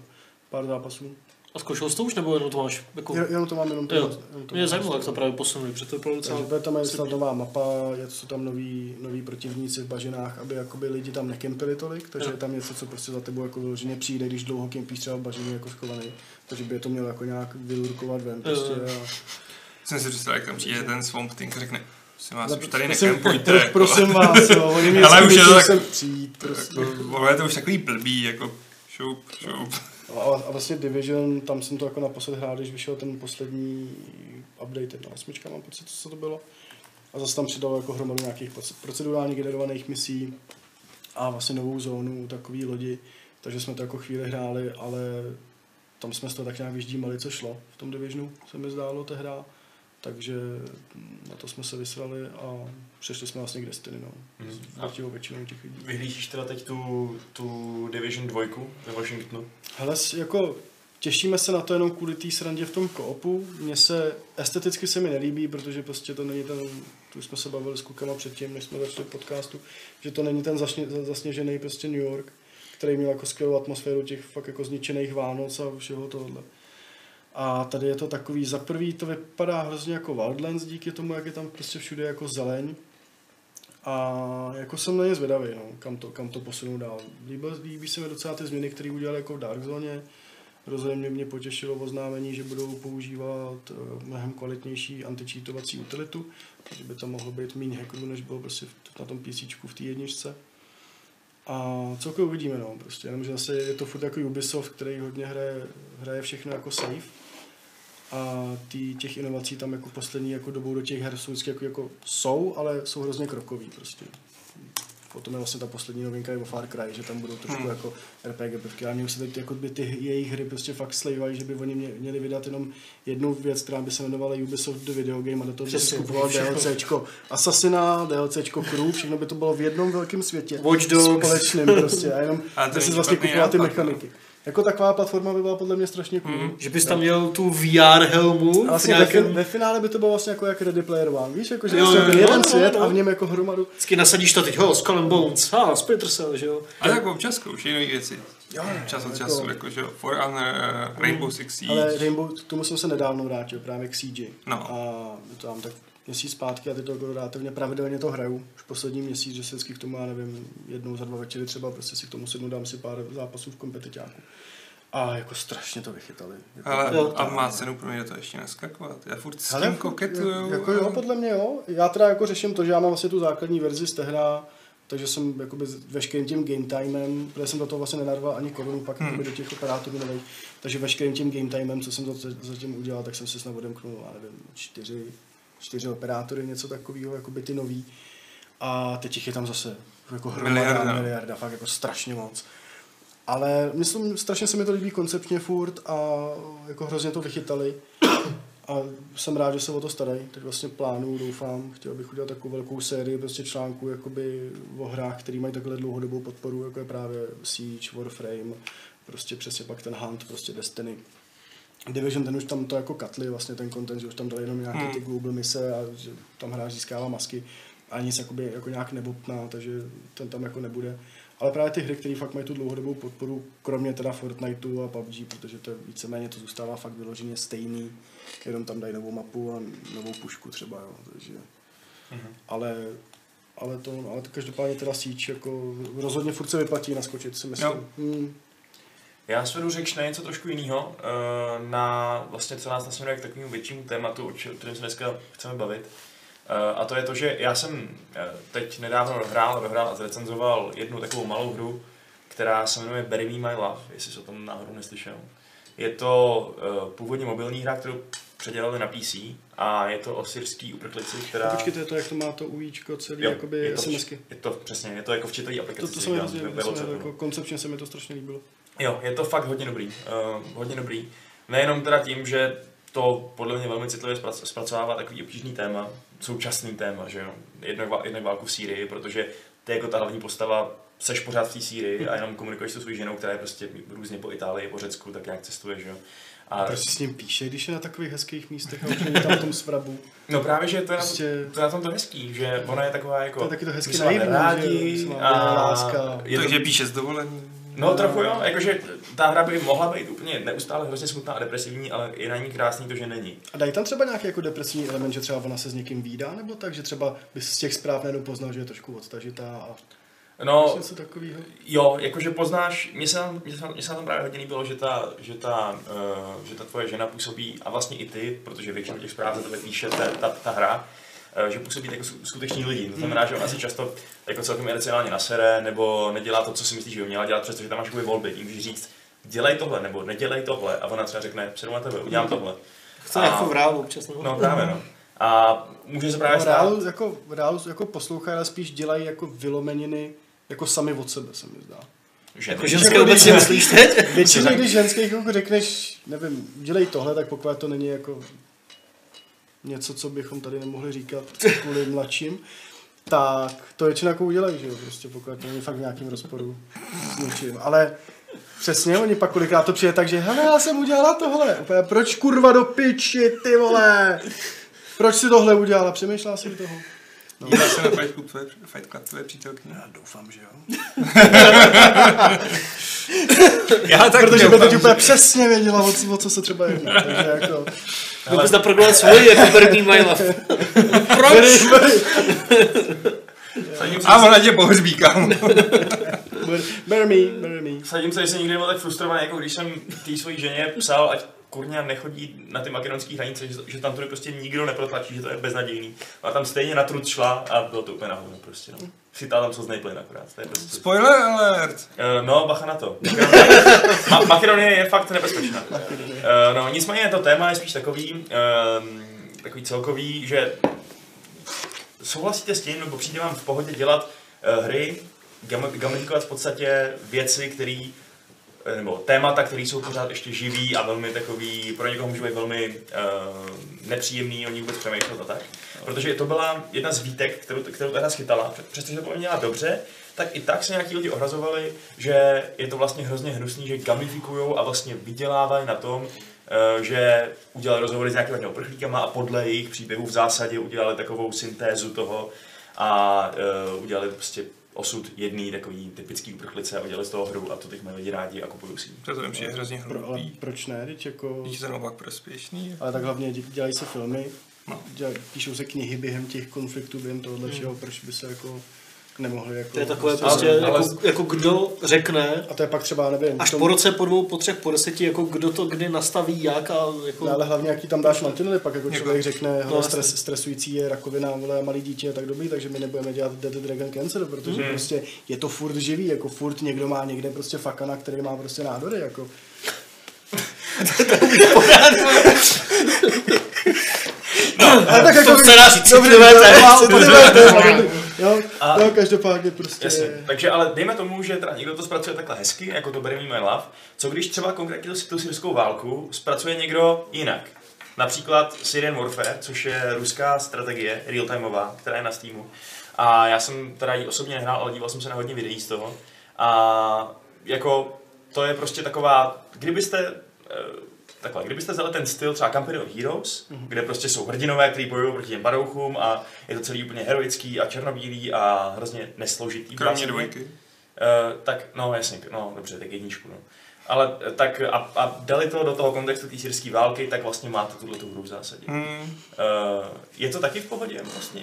pár zápasů. A zkoušel jsi to už, nebo jenom to máš? Jako... Jen- Jenom to mám, jenom to, Jo. jenom to Mě zajímalo, jak to prostě. právě posunuli, protože to bylo docela... Takže bude tam je snad nová mapa, je jsou tam noví, noví protivníci v bažinách, aby jakoby lidi tam nekempili tolik, takže Jo. je tam něco, co prostě za tebou jako vyloženě přijde, když dlouho kempíš třeba v bažině jako schovaný. Takže by je to mělo jako nějak vylurkovat ven prostě. Jo. A... Jsem si představil, jak tam přijde ten Swamp Thing a řekne, prosím vás, Ale už tady prosím- nekempujte. pro- jako. Prosím vás, jo, oni mě Ale už je to tak- přijít, prostě. Jako, je to už takový blbý, jako šup, šup. A, a vlastně Division, tam jsem to jako naposled hrál, když vyšel ten poslední update na osmička, mám pocit, co to bylo. A zase tam přidal jako hromadu nějakých proce- procedurálně generovaných misí a vlastně novou zónu, takový lodi. Takže jsme to jako chvíli hráli, ale tam jsme se to tak nějak vyždímali, co šlo v tom Divisionu, se mi zdálo tehda. Takže na to jsme se vysrali a přešli jsme vlastně k Destiny, no. Hmm. Většinou těch lidí. Vyhlížíš teda teď tu, tu Division 2 ve Washingtonu? Hele, jako těšíme se na to jenom kvůli té srandě v tom koopu. Mně se, esteticky se mi nelíbí, protože prostě to není ten, tu jsme se bavili s klukama předtím, než jsme začali podcastu, že to není ten zasně, zasněžený prostě New York, který měl jako skvělou atmosféru těch fakt jako zničených Vánoc a všeho tohle. A tady je to takový, za prvý to vypadá hrozně jako Wildlands díky tomu, jak je tam prostě všude jako zeleň. A jako jsem na ně zvědavý, no, kam to, kam to posunou dál. Líbí, líbí se mi docela ty změny, které udělali jako v Dark Zone. Rozhodně mě, potěšilo oznámení, že budou používat eh, mnohem kvalitnější antičítovací utilitu, že by to mohlo být méně hackerů, než bylo prostě na tom PC v té jedničce. A celkově uvidíme, no, prostě, jenomže zase je to furt jako Ubisoft, který hodně hraje, hraje všechno jako safe. A tý, těch inovací tam jako poslední jako dobou do těch her jsou vždycky jako, jako jsou, ale jsou hrozně krokový prostě. Potom je vlastně ta poslední novinka je o Far Cry, že tam budou trošku Hmm. jako RPG prvky. A mě už se teď jako by ty jejich hry prostě fakt slejvají, že by oni mě, měli vydat jenom jednu věc, která by se jmenovala Ubisoft The Video Game a do toho by se. DLCčko Assassina, DLCčko Crew, všechno by to bylo v jednom velkém světě. Watch Dogs. Společným prostě a jenom A to by si vlastně kupoval ty nápad, no. Jako taková platforma by byla podle mě strašně cool. Mhm. Že bys tam měl tu VR helmu. A v vlastně ve, nějakém- fin- ve, finále by to bylo vlastně jako jak Ready Player One, víš, jako že Jo, vlastně jo, ten jo, jeden no, svět no. a v něm jako hromadu. Vždycky nasadíš to teď, ho, Skull and Bones, ha, Splinter Cell, že jo. A tak občas zkoušej nové věci. Jo, Čas od jako- času, jakože For Honor, uh, Rainbow Six Siege. Ale Rainbow, k tomu jsem se nedávno vrátil, právě k CG. No. A je to tam tak měsíc zpátky a teď to jako relativně pravidelně to hraju. Už poslední měsíc, že se vždycky k tomu, já nevím, jednou za dva večery třeba prostě si k tomu sednu, dám si pár zápasů v kompetiťáku. A jako strašně to vychytali. Jako Ale Jo. a má cenu pro mě to ještě naskakovat. Já furt s Hele, tím koketuju. Jako jo, podle mě jo. Já teda jako řeším to, že já mám vlastně tu základní verzi z té hra, takže jsem jakoby veškerým tím game timem, protože jsem do toho vlastně nenarval ani korunu pak Hmm. do těch operátorů nových, takže veškerým tím game timem, co jsem za- zatím udělal, tak jsem si snad odemknul, já nevím, čtyři, čtyři operátory, něco takového, jako by ty nový. A teď jich je tam zase jako hromada, Miliarda. miliarda. fakt jako strašně moc. Ale myslím, strašně se mi to líbí koncepčně furt a jako hrozně to vychytali. A jsem rád, že se o to starají. Teď vlastně plánuju, doufám, chtěl bych udělat takovou velkou sérii prostě článků jakoby o hrách, které mají takhle dlouhodobou podporu, jako je právě Siege, Warframe, prostě přesně pak ten Hunt, prostě Destiny. Division, ten už tam to jako katli, vlastně ten content, že už tam dali jenom nějaké Hmm. ty global mise a že tam hráč získává masky a nic jakoby, jako nějak nebotná, takže ten tam jako nebude. Ale právě ty hry, které fakt mají tu dlouhodobou podporu, kromě teda Fortniteu a PUBG, protože to víceméně to zůstává fakt vyloženě stejný, jenom tam dají novou mapu a novou pušku třeba, jo, takže... Mhm. Ale, ale to, ale to každopádně teda síč, jako rozhodně furt se vyplatí naskočit, si myslím. Jo. Hmm. Já svedu řeč na něco trošku jiného, eh, na vlastně, co nás nasměruje k takovému většímu tématu, o kterém se dneska chceme bavit. Eh, A to je to, že já jsem eh, teď nedávno dohrál, dohrál a zrecenzoval jednu takovou malou hru, která se jmenuje Bury Me My Love, jestli jsi o tom náhodou neslyšel. Je to původně mobilní hra, kterou předělali na PC a je to o syrský uprchlici, která... Počkej, to je to, jak to má to UIčko celý, Jo, jakoby je to, SMSky. je to přesně, je to jako v čitový aplikaci. To, to se mi hrozně, to jako koncepčně se mi to strašně líbilo. Jo, je to fakt hodně dobrý. Uh, hodně dobrý. Nejenom teda tím, že to podle mě velmi citlivě zprac- zpracovává takový obtížný téma, současný téma, že jo, jednak, jednak válku v Sýrii, protože ty jako ta hlavní postava seš pořád v té Sýrii a jenom komunikuješ se svou ženou, která je prostě různě po Itálii, po Řecku, tak nějak cestuje, že jo. A, A proč si s ním píše, když je na takových hezkých místech a už není tam v tom svrabu? no právě, že to je, na, Prostě- to je na tom to hezký, že ona je taková jako... To je taky to hezky jsme naivní, rádi že a láska. je to, Takže píše z dovolení. No trochu jo, jakože ta hra by mohla být úplně neustále hrozně smutná a depresivní, ale je na ní krásný to, že není. A dají tam třeba nějaký jako depresivní element, že třeba ona se s někým výdá, nebo tak, že třeba bys z těch zpráv najednou poznal, že je trošku odtažitá a No, něco takového. jo, jakože poznáš, mně se, tam- mně se, mně se na tom právě hodně líbilo, že ta, že, ta, uh, že ta tvoje žena působí, a vlastně i ty, protože většinou těch zpráv za tebe píše ta, ta, ta hra, eh, že působí jako sku- skuteční lidi. To znamená, že ona si často jako celkem iracionálně nasere, nebo nedělá to, co si myslíš, že by měla dělat, přestože tam máš volby. Jí můžeš říct, dělej tohle, nebo nedělej tohle, a ona třeba řekne, předu na tebe, udělám tohle. Chce A- jako v reálu občas, no. No právě, no. A může se právě No, stát, reálu, jako, reálu jako poslouchají, ale spíš dělají jako vylomeniny jako sami od sebe, se mi zdá. že Jako ženské obecně myslíš teď? Většině, když ženských jako řekneš, nevím, dělej tohle, tak pokud to není jako něco, co bychom tady nemohli říkat kvůli mladším, tak to většinou jako udělají, že jo, prostě pokud to není fakt v nějakém rozporu s něčím. Ale přesně, oni pak kolikrát to přijde tak, že hele, já jsem udělala tohle. Úplně, proč kurva do piči, ty vole? Proč si tohle udělala? Přemýšlela si toho? No. Dívá se na Fight Club tvoje, Fight Club tvoje přítelkyně. Já doufám, že jo. Já tak Protože by teď že- úplně přesně věděla, o, co- o co se třeba jedná. Takže jako... Vůbec naprogramovat svoji jako Burger My Love. Proč? A ona tě pohřbí, kámo. Bear, me, bear me. Sadím se, že jsem nikdy nebyl tak frustrovaný, jako když jsem té své ženě psal, ať kurňa nechodí na ty makedonské hranice, že, že tam to prostě nikdo neprotlačí, že to je beznadějný. A tam stejně na trud šla a bylo to úplně nahoru prostě. No. Chytá tam slznej plyn akorát. To je prostě... Spoiler alert. Uh, no, bacha na to. Ma- Makedonie je fakt nebezpečná. Uh, no, nicméně to téma je spíš takový, uh, takový celkový, že souhlasíte s tím, nebo přijde vám v pohodě dělat uh, hry, gam- gamifikovat v podstatě věci, které nebo témata, které jsou pořád ještě živý a velmi takový, pro někoho může být velmi uh, nepříjemný o nich vůbec přemýšlet a tak. Protože to byla jedna z výtek, kterou, kterou ta hra schytala, přestože to měla dobře, tak i tak se nějaký lidi ohrazovali, že je to vlastně hrozně hnusný, že gamifikujou a vlastně vydělávají na tom, uh, že udělali rozhovory s nějakými uprchlíkama a podle jejich příběhů v zásadě udělali takovou syntézu toho a udělali prostě osud jedný takový typický uprchlice a udělali z toho hru a to teď mají lidi rádi a kupují si. To je přijde hrozně Pro, ale hrubý. proč ne, teď jako... Když to naopak prospěšný. Ale tak hlavně dě- dělají se filmy, No. dělají, píšou se knihy během těch konfliktů, během tohohle všeho, proč by se jako nemohli jako... To je takové prostě- prostě, ale- jako, jako kdo řekne, A to je pak třeba, nevím, až tom- po roce, po dvou, po třech, po deseti, jako kdo to kdy nastaví, jak a jako... No, ale hlavně jaký tam dáš mantinely, pak jako Jako- člověk řekne, no, stres, stresující je rakovina, vole, a malý dítě je tak dobrý, takže my nebudeme dělat Dead Dragon Cancer, protože Mhm. prostě je to furt živý, jako furt někdo má někde prostě fakana, který má prostě nádory, jako. Ale tak jako, To scénáři dobře, citlivé jo, téma, má citlivé téma, jo, A- no, každopádně prostě... Jasně. Takže ale dejme tomu, že teda někdo to zpracuje takhle hezky, jako to Bury Me My Love. Co když třeba konkrétně tu, tu syrskou válku zpracuje někdo jinak? Například Syrian Warfare, což je ruská strategie, real-timeová, která je na Steamu. A já jsem teda ji osobně nehrál, ale díval jsem se na hodně videí z toho. A jako to je prostě taková, kdybyste eh, takhle, kdybyste vzali ten styl třeba Company of Heroes, Mhm. kde prostě jsou hrdinové, kteří bojují proti těm padouchům a je to celý úplně heroický a černobílý a hrozně nesložitý. Kromě zásadě. dvojky. Uh, tak, no jasně, no dobře, tak jedničku, no. Ale eh, tak a, a dali to do toho kontextu té syrské války, tak vlastně máte tuhle tu hru v zásadě. Hmm. Uh, je to taky v pohodě vlastně?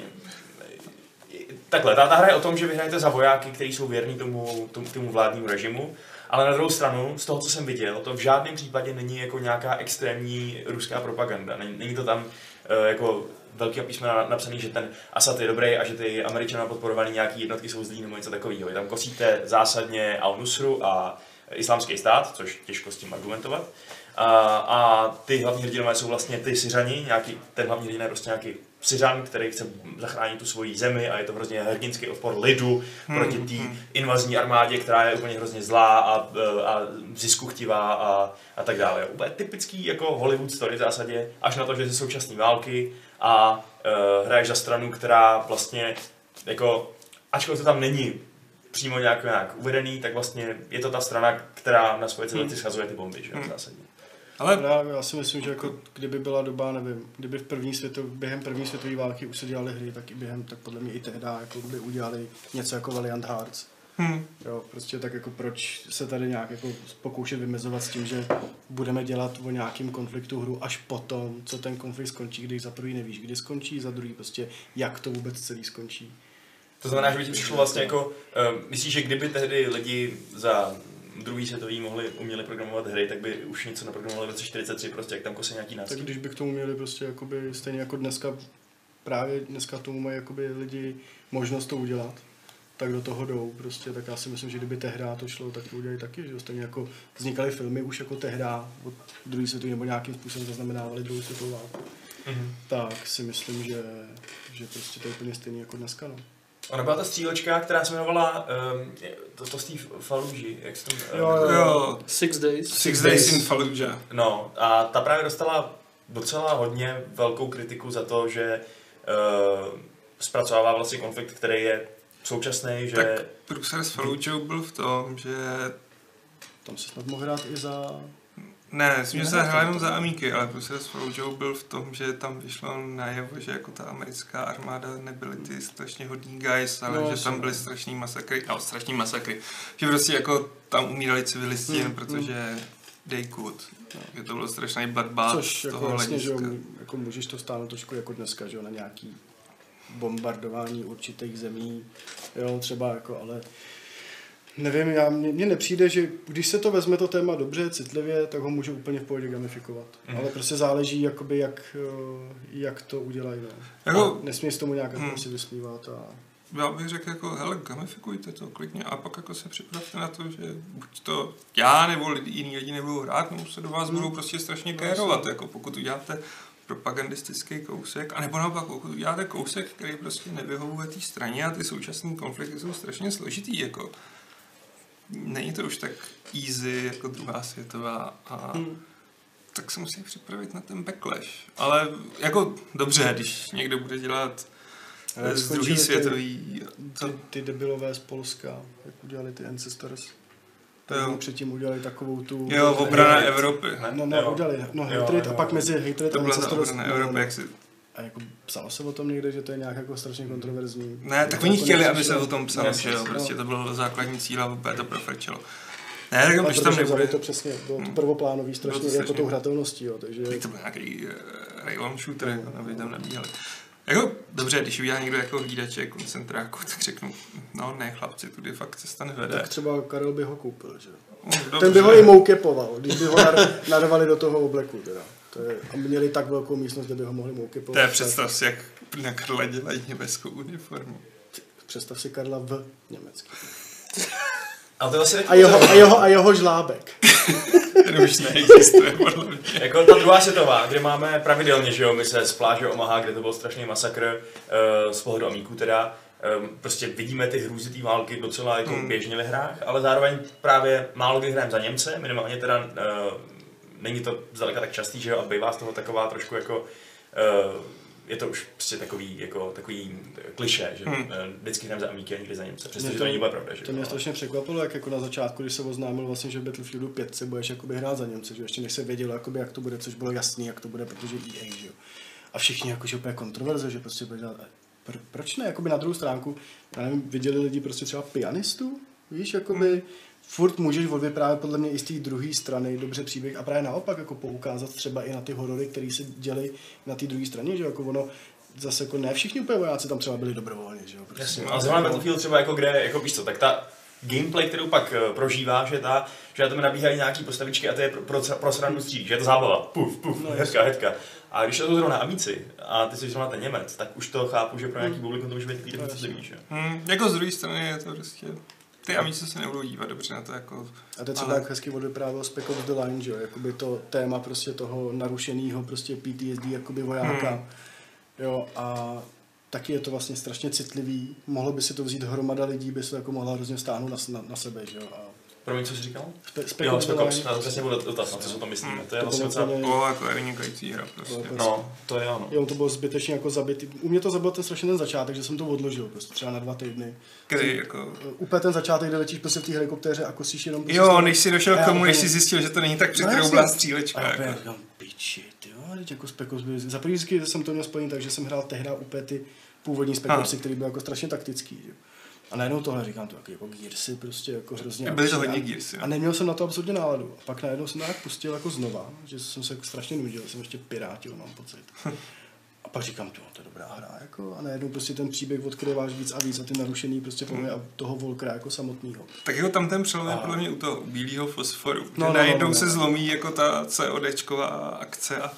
Takhle, ta, ta hra je o tom, že vy hrajete za vojáky, kteří jsou věrní tomu, tomu, tomu vládnímu režimu, ale na druhou stranu, z toho, co jsem viděl, to v žádném případě není jako nějaká extrémní ruská propaganda. Není, není to tam uh, jako velký písmena napsaný, že ten Asad je dobrý a že ty američané podporované nějaký jednotky jsou zlí nebo něco takového. Vy tam kosíte zásadně Al-Nusru a islámský stát, což těžko s tím argumentovat. A, a ty hlavní hrdinové jsou vlastně ty Syřani, nějaký, ten hlavní hrdina je prostě nějaký Syřan, který chce zachránit tu svoji zemi a je to hrozně hrdinský odpor lidu proti té invazní armádě, která je úplně hrozně zlá a, a zisku chtivá a, a tak dále. Úplně typický jako Hollywood story v zásadě, až na to, že ze současné války a uh, hraješ za stranu, která vlastně jako, ačkoliv to tam není přímo nějak, nějak uvedený, tak vlastně je to ta strana, která na svoje civilizaci schazuje ty bomby, že v zásadě. Ale Já, já si myslím, že jako kdyby byla doba, nevím, kdyby v první světov, během první světové války už se dělaly hry, tak i během, tak podle mě i tehdy jako by udělali něco jako Valiant Hearts. hm, Jo, prostě tak jako proč se tady nějak jako pokoušet vymezovat s tím, že budeme dělat o nějakým konfliktu hru až potom, co ten konflikt skončí, když za prvý nevíš, kdy skončí, za druhý prostě jak to vůbec celý skončí. To znamená, že by ti přišlo vlastně jako, uh, myslíš, že kdyby tehdy lidi za druhý světový mohli, uměli programovat hry, tak by už něco naprogramovali v roce 43, prostě jak tam kose nějaký Tak náctí. když by k tomu měli prostě jakoby stejně jako dneska, právě dneska tomu mají jakoby lidi možnost to udělat, tak do toho jdou prostě, tak já si myslím, že kdyby tehda to šlo, tak to udělají taky, že stejně jako vznikaly filmy už jako tehda, od druhý světový nebo nějakým způsobem zaznamenávali druhou světovou válku, Mhm. tak si myslím, že, že prostě to je úplně stejný jako dneska, no. Ona byla ta střílečka, která se jmenovala um, to, to z té Faluži, jak se to Jo, jo. jo, Six Days. Six Days in Fallujah. No a ta právě dostala docela hodně velkou kritiku za to, že uh, zpracovává vlastně konflikt, který je současný, že... Tak průser s Fallujah byl v tom, že Tam se snad mohl hrát i za... Ne, myslím, že se hrál jenom za Amíky, ale prostě s Fallujah byl v tom, že tam vyšlo najevo, že jako ta americká armáda nebyly ty strašně hodní guys, ale No, že tam byly strašný masakry, no strašný masakry, že prostě jako tam umírali civilisti, jen protože they could. Že to bylo strašný bloodbath Což z jako toho jasně, že jo, jako můžeš to stáhnout trošku jako dneska, že jo, na nějaký bombardování určitých zemí, jo, třeba jako, ale nevím, já, mně, mně nepřijde, že když se to vezme to téma dobře, citlivě, tak ho může úplně v pohodě gamifikovat. Mm. Ale prostě záleží, jakoby, jak, eh, jak to udělají. No. Jako- nesmí se tomu nějak jako si vysmívat. A... Já bych řekl jako, hele, gamifikujte to klidně a pak jako se připravte na to, že buď to já nebo lidi, jiní lidi nebudou hrát, nebo se do vás budou prostě strašně kérovat, jako pokud uděláte propagandistický kousek, anebo naopak, pokud uděláte kousek, který prostě nevyhovuje té straně a ty současné konflikty jsou strašně složitý, jako není to už tak easy jako druhá světová a Hmm. tak se musí připravit na ten backlash. Ale jako dobře, když někdo bude dělat Ale z druhý ty- světový, to, Ty, ty debilové z Polska, jak udělali ty Ancestors. Jo. Předtím udělali takovou tu... jo, obrana. Evropy. No, no, Jo. udělali, no, Jo, Hatred jo. a pak mezi Hatred To a byla ta Ancestors. obrana no, Evropy, no. jak si... A jako psalo se o tom někde, že to je nějak jako strašně kontroverzní. Ne, tak To oni jako chtěli, aby se o tom psalo, že jo, no. prostě to byl základní cíl a úplně to profrčilo. Ne, tak proč tam nebude... to přesně, bylo to Hmm. prvoplánový strašně, Bylo to jako tou hratelností, jo, takže... Tak to byl nějaký uh, railon shooter, jako, aby tam nabíhali. Jako, dobře, když udělá někdo jako hlídače koncentráku, tak řeknu, no ne chlapci, tudy fakt cesta nevede. Tak třeba Karel by ho koupil, že jo. No, Ten by ho i moukepoval, když by ho nar- narvali do toho obleku, teda. To je, a měli tak velkou místnost, kde by ho mohli moukepovat. To je představ si, jak na Karle dělají německou uniformu. Představ si Karla v německy. Ale to je vlastně A jeho, a jeho, a jeho žlábek. Ten už neexistuje, podle mě. Jako ta druhá světová, kde máme pravidelně, že jo, my se z pláže Omaha, kde to byl strašný masakr, uh, z pohledu amíků teda, um, prostě vidíme ty hrůzy té války docela jako Hmm. běžně ve hrách, ale zároveň právě málo kdy hrajeme za Němce, minimálně teda uh, není to zdaleka tak častý, že jo, a bývá z toho taková trošku jako uh, je to už prostě takový, jako, takový kliše, že Hmm. hmm. vždycky hrajeme za amíky a nikdy za Němce, přestože to není úplně pravda, že To mě strašně překvapilo, jak jako na začátku, když se oznámil vlastně, že v Battlefieldu 5 se budeš jakoby hrát za Němce, že ještě než se vědělo, jakoby, jak to bude, což bylo jasný, jak to bude, protože EA, že jo. A všichni jakože úplně kontroverze, že prostě bude dělat, pr- proč ne, jakoby na druhou stránku, já nevím, viděli lidi prostě třeba pianistu, víš, jakoby, furt můžeš odvyprávět podle mě i z té druhé strany dobře příběh a právě naopak jako poukázat třeba i na ty horory, které se děly na té druhé straně, že jako ono, zase jako ne všichni úplně vojáci tam třeba byli dobrovolně, že jo. Prostě. Jasně, a zrovna Battlefield třeba jako kde, jako víš co, tak ta gameplay, kterou pak eh, prožíváš, je ta, že na tebe nabíhají nějaký postavičky a to je pro, pro, pro srandu střílíš, že je to zábava, puf, puf, No, no, hetka, hetka. A když to jsou zrovna amici a ty jsi zrovna ten Němec, tak už to chápu, že pro nějaký publikum to může být takový citlivý, že? Hmm, jako z druhé strany je to prostě... Ty amíci se nebudou dívat dobře na to jako... A to třeba Ale- jak hezky odvyprávěl Spec Ops The Line, že jo, jakoby to téma prostě toho narušeného prostě PTSD jakoby vojáka, Hmm. jo, a taky je to vlastně strašně citlivý, mohlo by si to vzít hromada lidí, by se to jako mohla hrozně stáhnout na, na, na sebe, že jo, a Promiň, co jsi říkal? Spe, Jo, Spec Ops, to přesně byl dotaz, na co si o tom myslíme. To je To vlastně bylo docela... úplně- O, jako je vynikající hra prostě. To je No, to je ono. jo, to bylo zbytečně jako zabitý. U mě to zabil ten strašně ten začátek, že jsem to odložil, prostě třeba na dva týdny. Který jako... Úplně ten začátek, kde letíš prostě v té helikoptéře a kosíš jenom... Prostě Jo, než si došel k tomu, než úplně- si zjistil, že to není tak No, překroublá jasně. střílečka. Jako. piči, ty jo, teď jako Spec Ops by... Za první jsem to měl spojený tak, že jsem hrál tehdy úplně ty původní Spec. Opsy, který byl jako strašně taktický, že? A najednou tohle říkám, to jako, jako Gearsy, prostě jako hrozně... Byly to hodně A- Gearsy. A neměl jsem na to absolutně náladu. A pak najednou jsem to nějak pustil jako znova, že jsem se jako strašně nudil, jsem ještě pirátil, mám pocit. A pak říkám, to, to je dobrá hra, jako, a najednou prostě ten příběh odkryváš víc a víc a ty narušený prostě Hmm. podle a toho Volkra jako samotného. Tak jako tam ten přelom je A- podle mě u toho bílého fosforu. No, No, no, no, najednou no, se no. zlomí jako ta CODčková akce a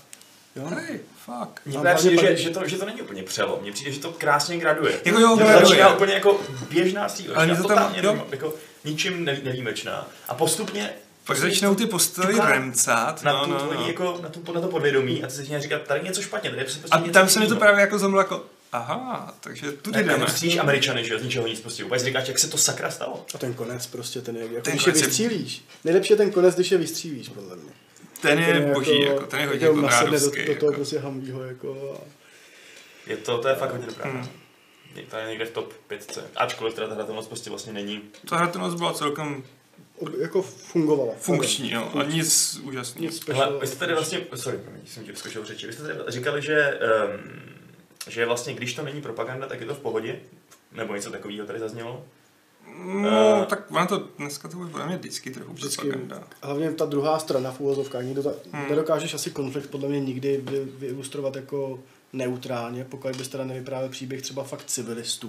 Jo? hej, fuck. Mně přijde, hlavně že, že, to, že to není úplně přelom, mně přijde, že to krásně graduje. Jako jo, to graduje. začíná úplně jako běžná střílečka, Ale to tam- nevím, jako ničím nevýjimečná. A postupně Pak začnou ty postavy Tuká remcat. na, No, tu no, no. jako, na, tu, na to podvědomí a ty se začíná říkat, tady je něco špatně, tady je prostě A něco tam se mi to právě jako zlomilo jako, aha, takže tudy Ne, jdeme. ne, střílíš Američany, že jo, z ničeho nic prostě. Úplně si říkáš, jak se to sakra stalo. A ten konec prostě, ten je, jako, Ten když je- vystřílíš. Nejlepší je ten konec, když je vystřílíš, podle mě. Ten je boží, jako, ten je hodně jako nasedne do, do toho Jako. prostě hamvího, jako. A... Je to, to je fakt hodně dobrá. Hmm. to je někde v top 5. Ačkoliv teda ta hratelnost prostě vlastně není. Ta hratelnost byla celkem jako fungovala. funkční, jo, a nic úžasného. Special. vy jste tady vlastně, sorry, promiň, jsem ti vyskočil řeči, vy jste tady říkali, že, um, že vlastně když to není propaganda, tak je to v pohodě, nebo něco takového tady zaznělo. No, Eh. tak ono to dneska to bude mě vždycky trochu Vždycky, propaganda. hlavně ta druhá strana v úvozovkách, nikdo ta, Hmm. nedokážeš asi konflikt podle mě nikdy vy, vyilustrovat jako neutrálně, pokud bys teda nevyprávěl příběh třeba fakt civilistů,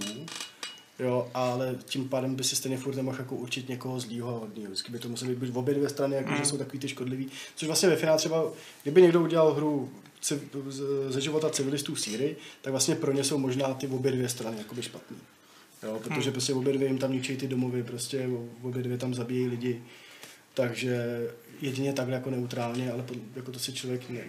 Jo, ale tím pádem by si stejně furt nemohl jako určit někoho zlýho a hodného. Vždycky by to muselo být v obě dvě strany, jako, mm. že jsou takový ty škodlivý. Což vlastně ve finále třeba, kdyby někdo udělal hru ze života civilistů Sýry, tak vlastně pro ně jsou možná ty obě dvě strany jakoby špatný. Jo, protože prostě obě dvě jim tam ničí ty domovy, prostě obě dvě tam zabíjejí lidi. Takže jedině takhle jako neutrálně, ale jako to si člověk ne,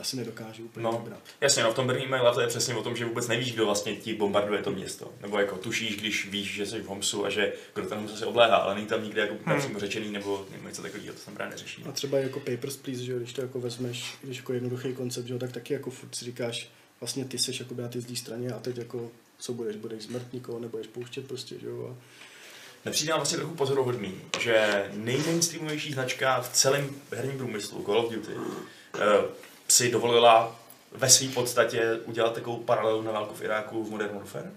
asi nedokáže úplně No, vybrat. jasně, no v tom Burning Mail to je přesně o tom, že vůbec nevíš, kdo vlastně ti bombarduje to město. Nebo jako tušíš, když víš, že jsi v Homsu a že kdo ten Homs se obléhá, ale není tam nikde jako Hmm. přímo řečený nebo, něco takového, to tam právě neřeší. A třeba jako Papers, Please, že jo, když to jako vezmeš, když jako jednoduchý koncept, že jo, tak taky jako furt si říkáš, vlastně ty seš jako na ty zlý straně a teď jako co budeš, budeš zmrt nikoho, nebudeš pouštět prostě, že jo. A Nepřijde nám vlastně trochu pozoruhodný, že nejmainstreamovější značka v celém herním průmyslu, Call of Duty, eh, si dovolila ve své podstatě udělat takovou paralelu na válku v Iráku v Modern Warfare.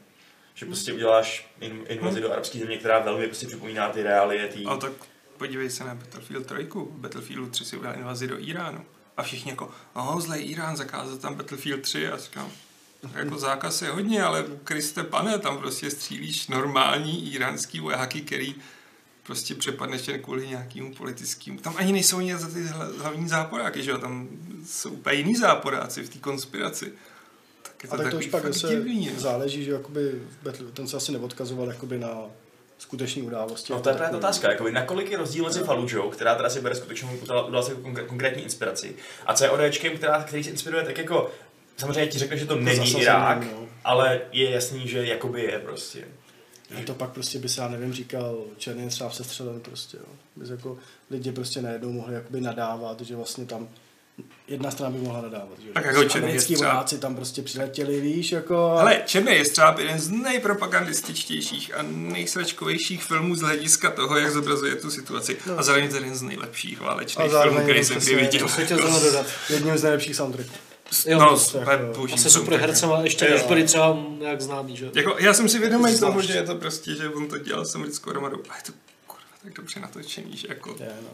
Že prostě uděláš in, invazi do arabské země, která velmi prostě připomíná ty reálie tý... A tak podívej se na Battlefield 3. V Battlefieldu 3 si udělal invazi do Iránu. A všichni jako, no zlej Irán, zakázat tam Battlefield 3. A říkám, jako zákaz je hodně, ale Kriste pane, tam prostě střílíš normální iránský vojáky, který prostě přepadneš jen kvůli nějakému politickému. Tam ani nejsou ani za ty hla- hlavní záporáky, že jo? Tam jsou úplně jiný záporáci v té konspiraci. Tak je to, a tak to už pak zase divný, no. záleží, že jakoby ten se asi neodkazoval jakoby na skutečné události. No to je právě ta otázka, jakoby, nakolik je rozdíl mezi Fallujou, která teda si bere skutečnou událost jako konkr- konkrétní inspiraci, a CODčkem, která, který se inspiruje tak jako, samozřejmě ti řekne, že to není zasazení, Irák, no. ale je jasný, že jakoby je prostě. A to pak prostě by se, já nevím, říkal černý třeba sestřelen prostě, jo. Bys jako lidi prostě najednou mohli jakoby nadávat, že vlastně tam jedna strana by mohla nadávat, že. Tak jako prostě černý jestřáb. vojáci tam prostě přiletěli, víš, jako... a- Ale Černý je třeba jeden z nejpropagandističtějších a nejsračkovějších filmů z hlediska toho, jak zobrazuje tu situaci. No. A zároveň to je jeden z nejlepších válečných filmů, který jsem kdy viděl. To jsem chtěl dodat. Jedním z nejlepších soundtracků. Jo, No, jako- a se super hercema ještě než byli třeba nějak známý, že? Jako, já jsem si vědomý toho, že je to prostě, že on to dělal s americkou armádou. A je to kurva tak dobře natočený, že jako... Je, no.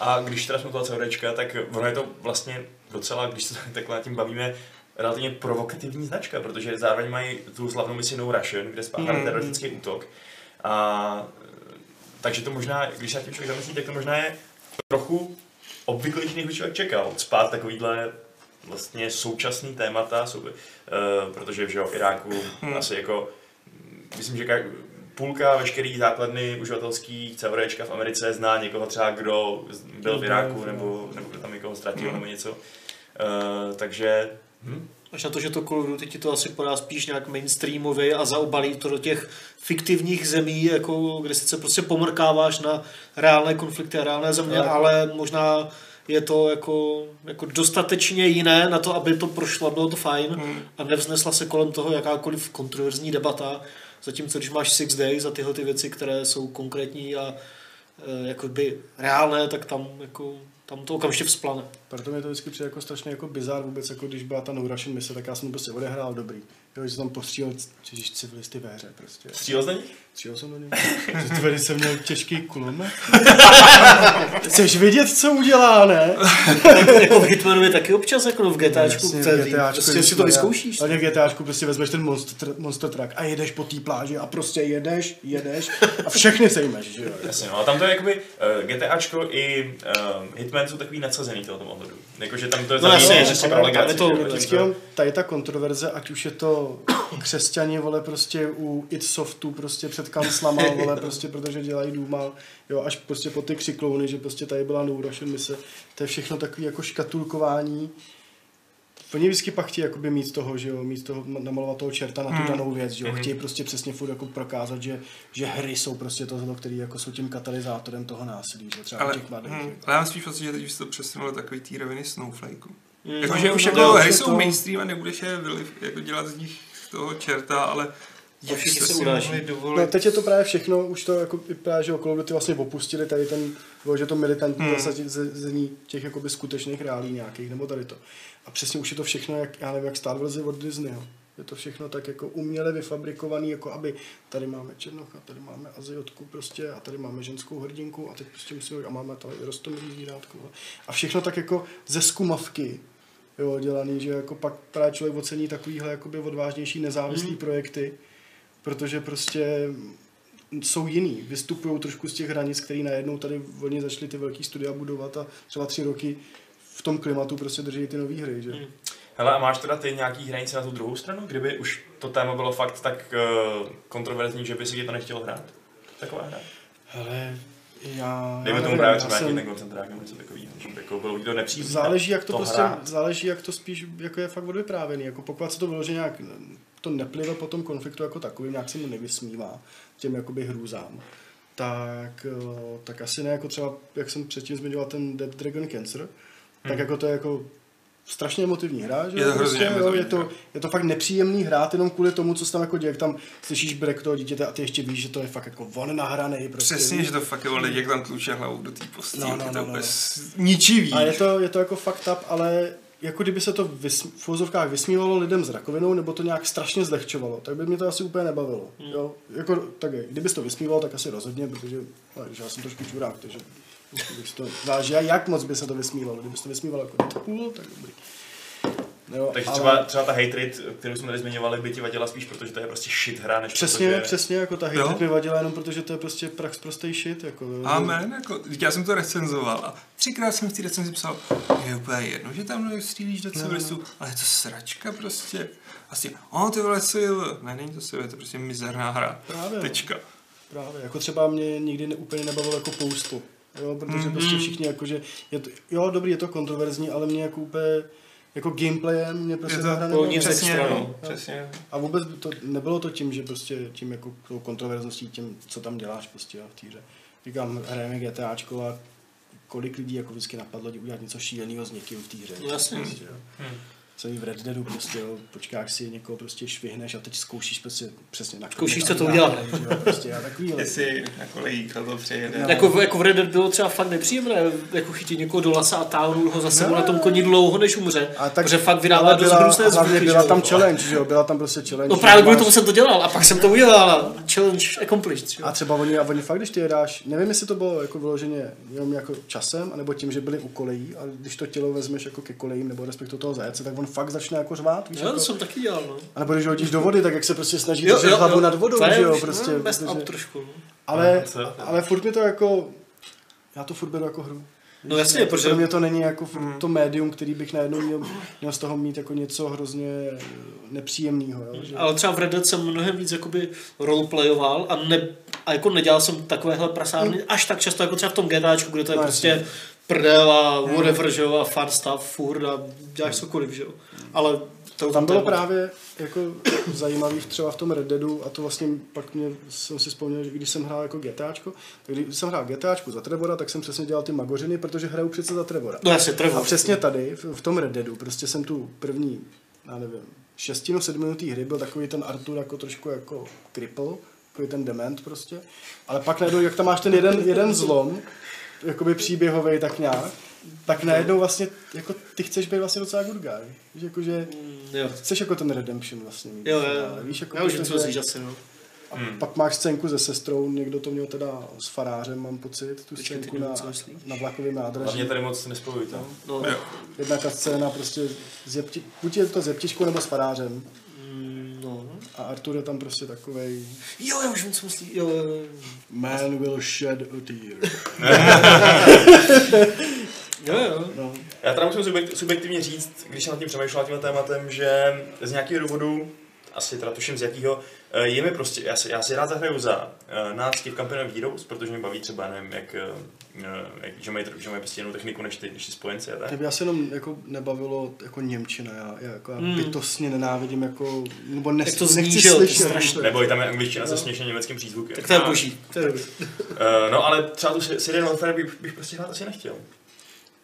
A když teda jsme toho CODčka, tak ono je to vlastně docela, když se takhle nad tím bavíme, relativně provokativní značka, protože zároveň mají tu slavnou misi No Russian, kde spáchali Mm. teroristický útok. A takže to možná, když se nad tím člověk zamyslí, tak to možná je trochu obvyklejší, než by člověk čekal. Spát takovýhle vlastně současný témata, jsou, uh, protože že jo, v Iráku Hmm. asi jako, myslím, že ka- půlka veškerý základny uživatelský CODčka v Americe zná někoho třeba, kdo byl v Iráku, nebo, nebo kdo tam někoho ztratil, Hmm. nebo něco. Uh, takže, hm, Až na to, že to Call of Duty ti to asi podá spíš nějak mainstreamově a zaobalí to do těch fiktivních zemí, jako, kde sice prostě pomrkáváš na reálné konflikty a reálné země, Tak. ale možná je to jako, jako dostatečně jiné na to, aby to prošlo, bylo to fajn Hmm. a nevznesla se kolem toho jakákoliv kontroverzní debata, zatímco když máš Six Days a tyhle ty věci, které jsou konkrétní a e, jakoby reálné, tak tam jako tam to okamžitě vzplane. Proto mi to vždycky přijde jako strašně jako bizár vůbec, jako když byla ta No Russian mise, tak já jsem to prostě odehrál dobrý. Jo, že jsem tam postřílel ježiš, civilisty ve hře prostě. střílel jsi na nich? Střílel jsem něj. Že Tady jsem měl těžký kulomet. Chceš vědět, co udělá, ne? jako v Hitmanu je taky občas, jako v GTAčku, Jasně, v GTAčku prostě si to vyzkoušíš. Ale v GTAčku prostě vezmeš ten monster, monster truck a jedeš po té pláži a prostě jedeš, jedeš a všechny sejmeš, že jo? Jasně, no a tam to je jakoby uh, GTAčko i uh, Hitman jsou takový nadsazený v tomto ohledu. Jakože tam to je No jasně, že si pro tam tady ta kontroverze, ať už je to křesťani, vole, prostě u id Softu, prostě před kanclama, vole, prostě protože dělají důma, jo, až prostě po ty křiklouny, že prostě tady byla no Russian mise, to je všechno takový jako škatulkování. Oni vždycky pak chtějí jakoby mít toho, že jo, mít toho, namalovat toho čerta na tu Hmm. danou věc, že jo, Mhm. chtějí prostě přesně furt jako prokázat, že, že hry jsou prostě to zlo, který jako jsou tím katalyzátorem toho násilí, že třeba Ale, těch mladých. hm, jako. ale já mám spíš pocit, že teď už to přesunulo takový té roviny snowflakeu. Mm. Jakože No, už no, jako no, hry jsou to- mainstream a nebudeš je vyliv, jako dělat z nich toho čerta, ale Že všichni se si uráží. No, teď je to právě všechno, už to jako vypadá, že okolo ty vlastně opustili tady ten, že to militantní Hmm. zasazení těch jakoby skutečných reálí nějakých, nebo tady to. A přesně už je to všechno, jak, já nevím, jak Star Wars je od Disneyho. Je to všechno tak jako uměle vyfabrikovaný, jako aby tady máme Černocha, tady máme Aziotku prostě a tady máme ženskou hrdinku a teď prostě musíme, a máme tady rostomilý zvírátko. A všechno tak jako ze skumavky, jo, dělaný, že jako pak právě člověk ocení takovýhle jakoby odvážnější nezávislý Mhm. projekty, protože prostě jsou jiný, vystupují trošku z těch hranic, který najednou tady oni začali ty velký studia budovat a třeba tři roky v tom klimatu prostě drží ty nové hry, že? Mhm. Hele, a máš teda ty nějaký hranice na tu druhou stranu? Kdyby už to téma bylo fakt tak uh, kontroverzní, že by si ti to nechtěl hrát? Taková hra. Hele, já... Dejme tomu právě třeba jsem- nějaký ten koncentrák nebo něco takového, že by jako bylo to nepříjemné. Záleží, jak to, to prostě, hrát. záleží, jak to spíš jako je fakt odvyprávěný. Jako pokud se to vyloženě nějak to neplive po tom konfliktu jako takovým, nějak se mu nevysmívá těm jakoby hrůzám, tak, eh, tak asi ne, jako třeba, jak jsem předtím zmiňoval ten Dead Dragon Cancer, hmm. tak jako to je jako strašně emotivní hra, že Je to hrozně jo, emotivní je, to, je to fakt nepříjemný hrát jenom kvůli tomu, co se tam jako děje, jak tam slyšíš brek toho dítěte a ty ještě víš, že to je fakt jako on nahraný. Prostě, Přesně, víš. že to fakt je lidi, jak tam tluče hlavou do té postýlky, No, no, to no, je no, no. s- ničivý. A je to, je to jako fucked up, ale jako kdyby se to vys, v uvozovkách vysmívalo lidem s rakovinou, nebo to nějak strašně zlehčovalo, tak by mě to asi úplně nebavilo. Hmm. Jo? Jako, tak je, kdyby to vysmívalo, tak asi rozhodně, protože no, že já jsem trošku čurák, takže to záleží, jak moc by se to vysmívalo. Kdyby se to vysmívalo jako Deadpool, tak dobrý. Jo, Takže ale třeba, třeba ta hate rate, kterou jsme tady zmiňovali, by ti vadila spíš, protože to je prostě shit hra, než Přesně, protože... přesně, jako ta Jo. hate mi vadila jenom protože to je prostě prax prostý shit. Jako, jo. Amen, jako, já jsem to recenzoval a třikrát jsem v té recenzi psal, je úplně jedno, že tam střílíš do civilistů, ale je to sračka prostě. A si, o ty vole, civil. Ne, není to civil, je to prostě mizerná hra. Právě, no. Tečka. Právě, jako třeba mě nikdy ne, úplně nebavilo jako Postal, jo, protože Mhm. mm-hmm. prostě všichni jakože, je to, jo dobrý, je to kontroverzní, ale mě jako úplně, jako gameplayem mě prostě Je to hra bylo nebavila. nic Přesně, extra, no, no. přesně. A vůbec to, nebylo to tím, že prostě tím jako tou kontroverzností, tím, co tam děláš prostě jo, v té hře. Říkám, hrajeme GTAčko a kolik lidí jako vždycky napadlo udělat něco šíleného s někým v té hře. No, jasně. Prostě, jo. Hmm. Celý v Red Deadu prostě, jo, počkáš si někoho prostě švihneš a teď zkoušíš prostě přesně na Zkoušíš, co to udělat. jo, Prostě a takový Jestli na kolejích to přejede. No. Jako, jako v Red Dead bylo třeba fakt nepříjemné, jako chytit někoho do lasa a táhnout ho za sebou No. na tom koni dlouho, než umře. A tak, protože fakt vydává dost hlavně zvuky. byla tam challenge, že jo, byla tam prostě challenge. No právě kvůli tomu jsem to dělal a pak jsem to udělal a challenge accomplished. že jo. A třeba oni, a oni fakt, když ty je dáš, nevím, jestli to bylo jako vyloženě jenom jako časem, anebo tím, že byli u kolejí, a když to tělo vezmeš jako ke kolejím, nebo respektive toho zajece, tak on fakt začne jako řvát, víš, Jo, jako, to jsem taky dělal, no. a nebo když ho hodíš do vody, tak jak se prostě snaží držet hlavu nad vodou, To je že jo, prostě, no, protože, up trošku, no. ale, No, ale furt mi to jako, já to furt beru jako hru. No jasně, protože- Pro mě to není jako furt to médium, který bych najednou měl, měl z toho mít jako něco hrozně nepříjemného. Jo? Že... Ale třeba v Red Dead jsem mnohem víc jakoby roleplayoval a, ne, a jako nedělal jsem takovéhle prasárny až tak často jako třeba v tom GTAčku, kde to je No, prostě jasně. Prdel a whatever, že jo, a fun stuff, furt a děláš cokoliv, že jo. Ale to Tam bylo právě jako zajímavý v- třeba v tom Red Deadu a to vlastně pak mě, jsem si vzpomněl, že když jsem hrál jako GTAčko, tak když jsem hrál GTAčku za Trevora, tak jsem přesně dělal ty magořiny, protože hraju přece za Trevora. No jasně, Trevor. A přesně tady, v, v tom Red Deadu, prostě jsem tu první, já nevím, šestinu, sedminutý hry byl takový ten Artur jako trošku jako cripple, takový ten dement prostě, ale pak najednou, jak tam máš ten jeden, jeden zlom, jakoby příběhový tak nějak, tak najednou vlastně, jako ty chceš být vlastně docela good guy. Víš, jakože Mm, Jo. chceš jako ten redemption vlastně mít. Jo, jo, jo. Víš, jako Já už vím, co myslíš asi, no. a pak máš scénku se sestrou, někdo to měl teda s farářem, mám pocit, tu Počkej, scénku na, na vlakovém nádraží. Hlavně tady moc nespojujte. no. Jo. Jedna ta scéna prostě s jepti, buď je to s jeptičkou nebo s farářem. A Artur je tam prostě takovej Jo, já už vím, co myslíš. Jo, jo, jo. Man will shed a tear. Jo, jo. No. Já teda musím subjekt, subjektivně říct, když jsem nad tím přemýšlel tímhle tématem, že z nějakého důvodu, asi teda tuším z jakého, eh, je mi prostě, já si, já si rád zahraju za uh, nácky v Company of Heroes, protože mě baví třeba, nevím, jak, uh, jak že, mají, že mají prostě jinou techniku než ty, než ty spojenci a tak. Mě by asi jenom jako nebavilo jako Němčina, já, já, jako, já Hmm. bytostně nenávidím jako, nebo nes, Jak to zní, nechci to slyšet. strašně. Nebo i tam je angličtina se směšně německým přízvukem. Tak to je boží. To je dobrý. Uh, no ale třeba tu Syrian Warfare bych, bych prostě hrát asi nechtěl.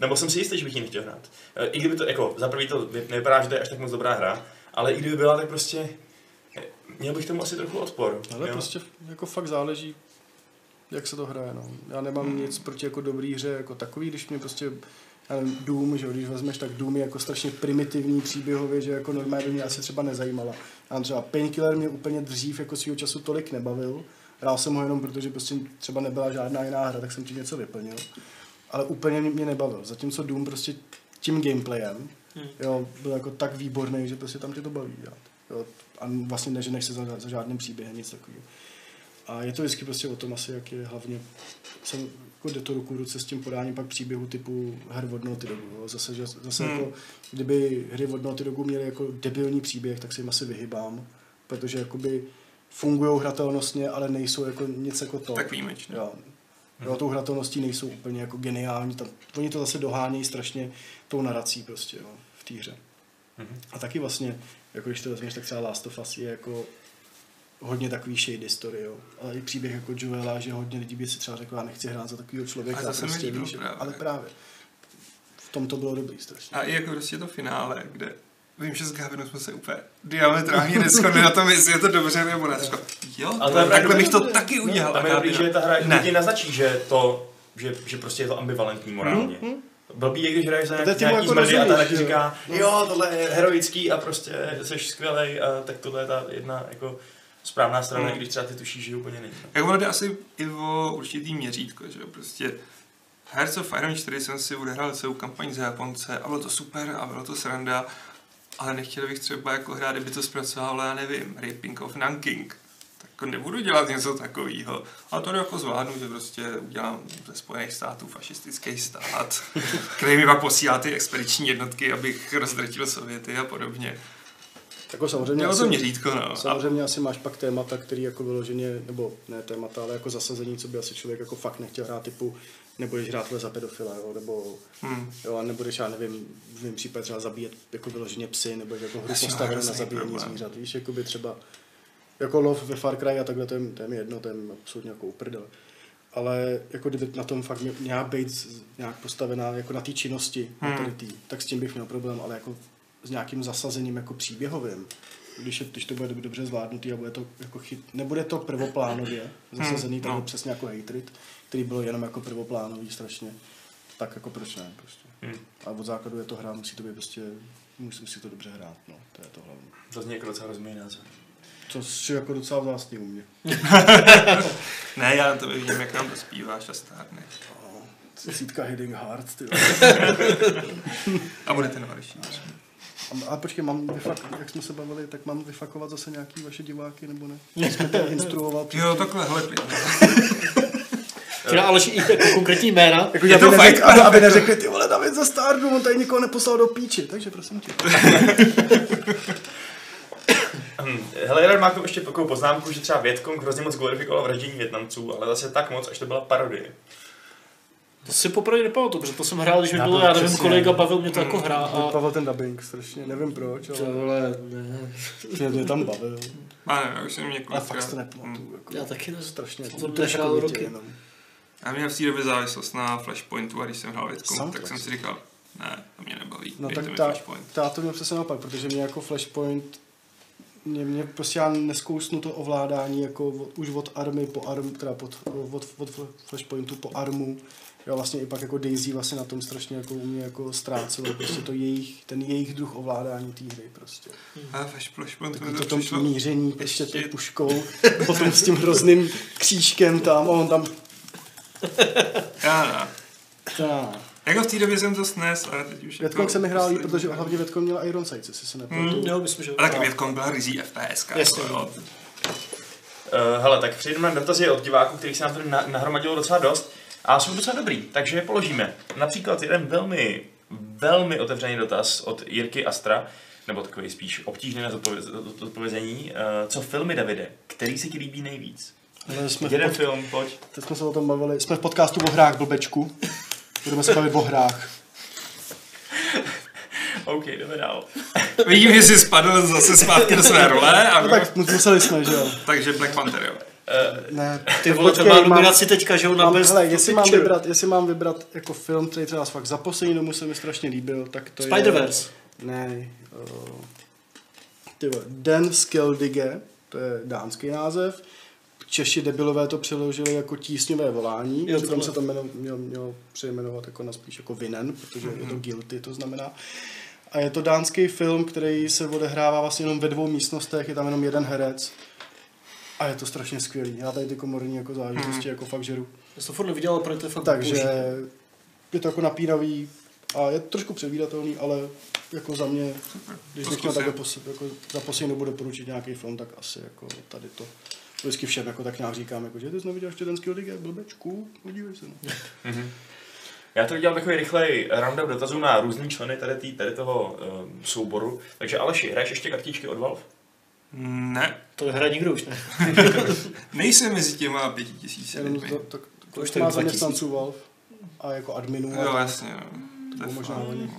Nebo jsem si jistý, že bych ji nechtěl hrát. Uh, I kdyby to, jako, za prvý to vy- nevypadá, že to je až tak moc dobrá hra, ale i kdyby byla, tak prostě eh, měl bych tomu asi trochu odpor. Ale jo? prostě jako fakt záleží, jak se to hraje. No. Já nemám Hmm. nic proti jako dobrý hře jako takový, když mě prostě nevím, Doom, že když vezmeš, tak Doom je jako strašně primitivní příběhově, že jako normálně by mě asi třeba nezajímala. A třeba Painkiller mě úplně dřív jako svýho času tolik nebavil. Hrál jsem ho jenom protože prostě třeba nebyla žádná jiná hra, tak jsem ti něco vyplnil. Ale úplně mě, nebavil. Zatímco Doom prostě tím gameplayem, Hmm. jo, byl jako tak výborný, že prostě tam tě to baví dělat. Jo, a vlastně neženeš se za, za žádným příběhem, nic takového. A je to vždycky prostě o tom asi, jak je hlavně, jsem, jako jde to ruku v ruce s tím podáním pak příběhu typu her od Naughty Dogu. Jo. Zase, že, zase Hmm. jako, kdyby hry od Naughty Dogu měly jako debilní příběh, tak se jim asi vyhybám, protože jakoby fungují hratelnostně, ale nejsou jako nic jako to. Tak výjimečně. Jo. Jo, tou hratelností nejsou úplně jako geniální. Tam, oni to zase dohánějí strašně tou narací prostě jo, v té hře. Mhm. A taky vlastně, jako když to vezmeš, tak třeba Last of Us je jako hodně takový shady story, jo. Ale i příběh jako Joela, že hodně lidí by si třeba řekl, já nechci hrát za takového člověka. Ale prostě, líbilo víš, právě. Ale právě. V tom to bylo dobrý strašně. A i jako prostě to finále, kde vím, že s Gavinou jsme se úplně diametrálně neschodli na tom, jestli je to dobře nebo ne. Jo, Ale to je takhle bych to že- taky udělal. Tam je A dobrý, že ta hra Ne. ti naznačí, že to, že, že prostě je to ambivalentní morálně. Mhm. Blbý je, když hraješ za To je nějaký, nějaký jako zmrdy a ta taky říká, jo, tohle je heroický a prostě jsi skvělej a tak tohle je ta jedna jako správná strana, i když třeba ty tušíš, že úplně není. Jak ono jde asi i o určitý měřítko, že jo, prostě Hearts of Iron 4 jsem si odehrál celou kampaň za Japonce a bylo to super a bylo to sranda, ale nechtěl bych třeba jako hrát, kdyby to zpracoval, já nevím, Raping of Nanking. Tak jako nebudu dělat něco takového. A to jako zvládnu, že prostě udělám ze Spojených států fašistický stát, který mi pak posílá ty expediční jednotky, abych rozdrtil Sověty a podobně. Jako samozřejmě, Mělo to asi, měřítko, no. A samozřejmě asi máš pak témata, který jako vyloženě, nebo ne témata, ale jako zasazení, co by asi člověk jako fakt nechtěl hrát, typu nebudeš hrát za pedofila, jo, nebo hm. Jo, a nebudeš, já nevím, v mém případě třeba zabíjet jako vyloženě psy, nebo jako hru mám postavenou na zabíjení problém. zvířat. Víš, jako by třeba jako lov ve Far Cry a takhle, to je, to je mi jedno, to je absolutně jako uprdele. Ale jako kdyby na tom fakt mě- měla být nějak postavená jako na té činnosti, hmm. Hmm. tady tý, tak s tím bych měl problém, ale jako s nějakým zasazením jako příběhovým. Když, je, když to bude dobře zvládnutý a bude to jako chyt, nebude to prvoplánově zasazený, Hmm, tak no. přesně jako Hatred, který byl jenom jako prvoplánový strašně, tak jako proč ne prostě. Hmm. A od základu je to hra, musí to být prostě, musí si to dobře hrát, no, to je to hlavní. To zní jako docela rozumný název. To je jako docela vzácný u mě. Ne, já na to vidím, jak nám dospíváš a stárneš. Cítka Hitting Heart, ty. A bude ten horší. A, a počkej, mám vyfak, jak jsme se bavili, tak mám vyfakovat zase nějaký vaše diváky, nebo ne? Jsme to instruoval. Jo, takhle, hele. Teda Aleš i jako konkrétní jména. Jako, Je aby, fakt. aby, aby neřekli, ty vole, David za Stardu, on tady nikoho neposlal do píči, takže prosím tě. Hm, Hele, Jarek má k tomu ještě takovou poznámku, že třeba Větkong hrozně moc glorifikoval vraždění Větnamců, ale zase tak moc, až to byla parodie. To si poprvé nepamatuju, protože to jsem hrál, když mi Já bylo, to já nevím, kolik a bavil mě to jako hra. A... A... Pavel ten dubbing strašně, nevím proč, To ale vole, ne. mě, mě tam bavil. Má ne, já už jsem několikrát. fakt si to nepamatuju. Jako, Já taky ne. strašně, To jako, nehrál roky. jenom. Já měl v té době závislost na Flashpointu a když jsem hrál Větkom, tak jsem si říkal, ne, to mě nebaví, No tak ta, Flashpoint. ta to mě přesně naopak, protože mě jako Flashpoint mě, mě prostě já neskousnu to ovládání jako od, už od army po arm, teda pod, od, od Flashpointu po armu. Já vlastně i pak jako Daisy vlastně na tom strašně jako u mě jako ztrácelo prostě to jejich, ten jejich druh ovládání té hry prostě. A Flash, Flashpoint Takový mi to to tom přišlo, míření tou ještě- puškou, potom s tím hrozným křížkem tam a on tam já ne. tá. Jako v té době jsem to snes, ale teď už Větkong jako se mi hrál poslední- protože hlavně Větkong měla Iron Sights, jestli se nepletu. Hmm. Jo, myslím, že A taky Větkong byla rizí FPS. Jasně. Jako, jo. Uh, hele, tak přejdeme na dotazy od diváků, kterých se nám tady na- nahromadilo docela dost. A jsou docela dobrý, takže je položíme. Například jeden velmi, velmi otevřený dotaz od Jirky Astra, nebo takový spíš obtížný na zodpovězení. Uh, co filmy, Davide? Který se ti líbí nejvíc? Jsme Jeden pod- film, pojď. Teď jsme se o tom bavili. Jsme v podcastu o hrách blbečku. Budeme se bavit o hrách. OK, jdeme dál. Vidím, že jsi spadl zase zpátky do své role. A No tak museli jsme, že jo? Takže Black Panther, jo. Uh, Ne. Ty vole, ten má nominaci teďka, že jo, na mám, Best hele, jestli mám, Picture. vybrat, jestli mám vybrat jako film, který třeba fakt za poslední dobu se mi strašně líbil, tak to Spider-Verse. je... Ne. Uh, ty vole, Den Skeldige, to je dánský název. Češi debilové to přeložili jako tísňové volání, Jo, přitom se to jmeno, mělo, mělo přejmenovat jako na spíš jako vinen, protože je to guilty, to znamená. A je to dánský film, který se odehrává vlastně jenom ve dvou místnostech, je tam jenom jeden herec. A je to strašně skvělý. Já tady ty komorní jako záležitosti jako fakt žeru. Já jsem to furt neviděl, ale pro to je fakt Takže boží. je to jako napínavý A je trošku předvídatelný, ale jako za mě, když To bych měl takhle jako za poslední dobu doporučit nějaký film, tak asi jako tady to. Vždycky všem jako tak nějak říkám, jako, že ty jsi neviděl štětenský ligy, blbečku, podívej se. No. Já to dělám takový rychlej roundup dotazů na různý členy tady, tý, tady toho um, souboru. Takže Aleši, hraješ ještě kartičky od Valve? Ne, To nehraje nikdo už, ne? nejsem mezi těma pěti tisíci to, to, to už už to je má 2000. zaměstnanců Valve a jako adminů. Jo, jasně, no. To je bylo možná hodně.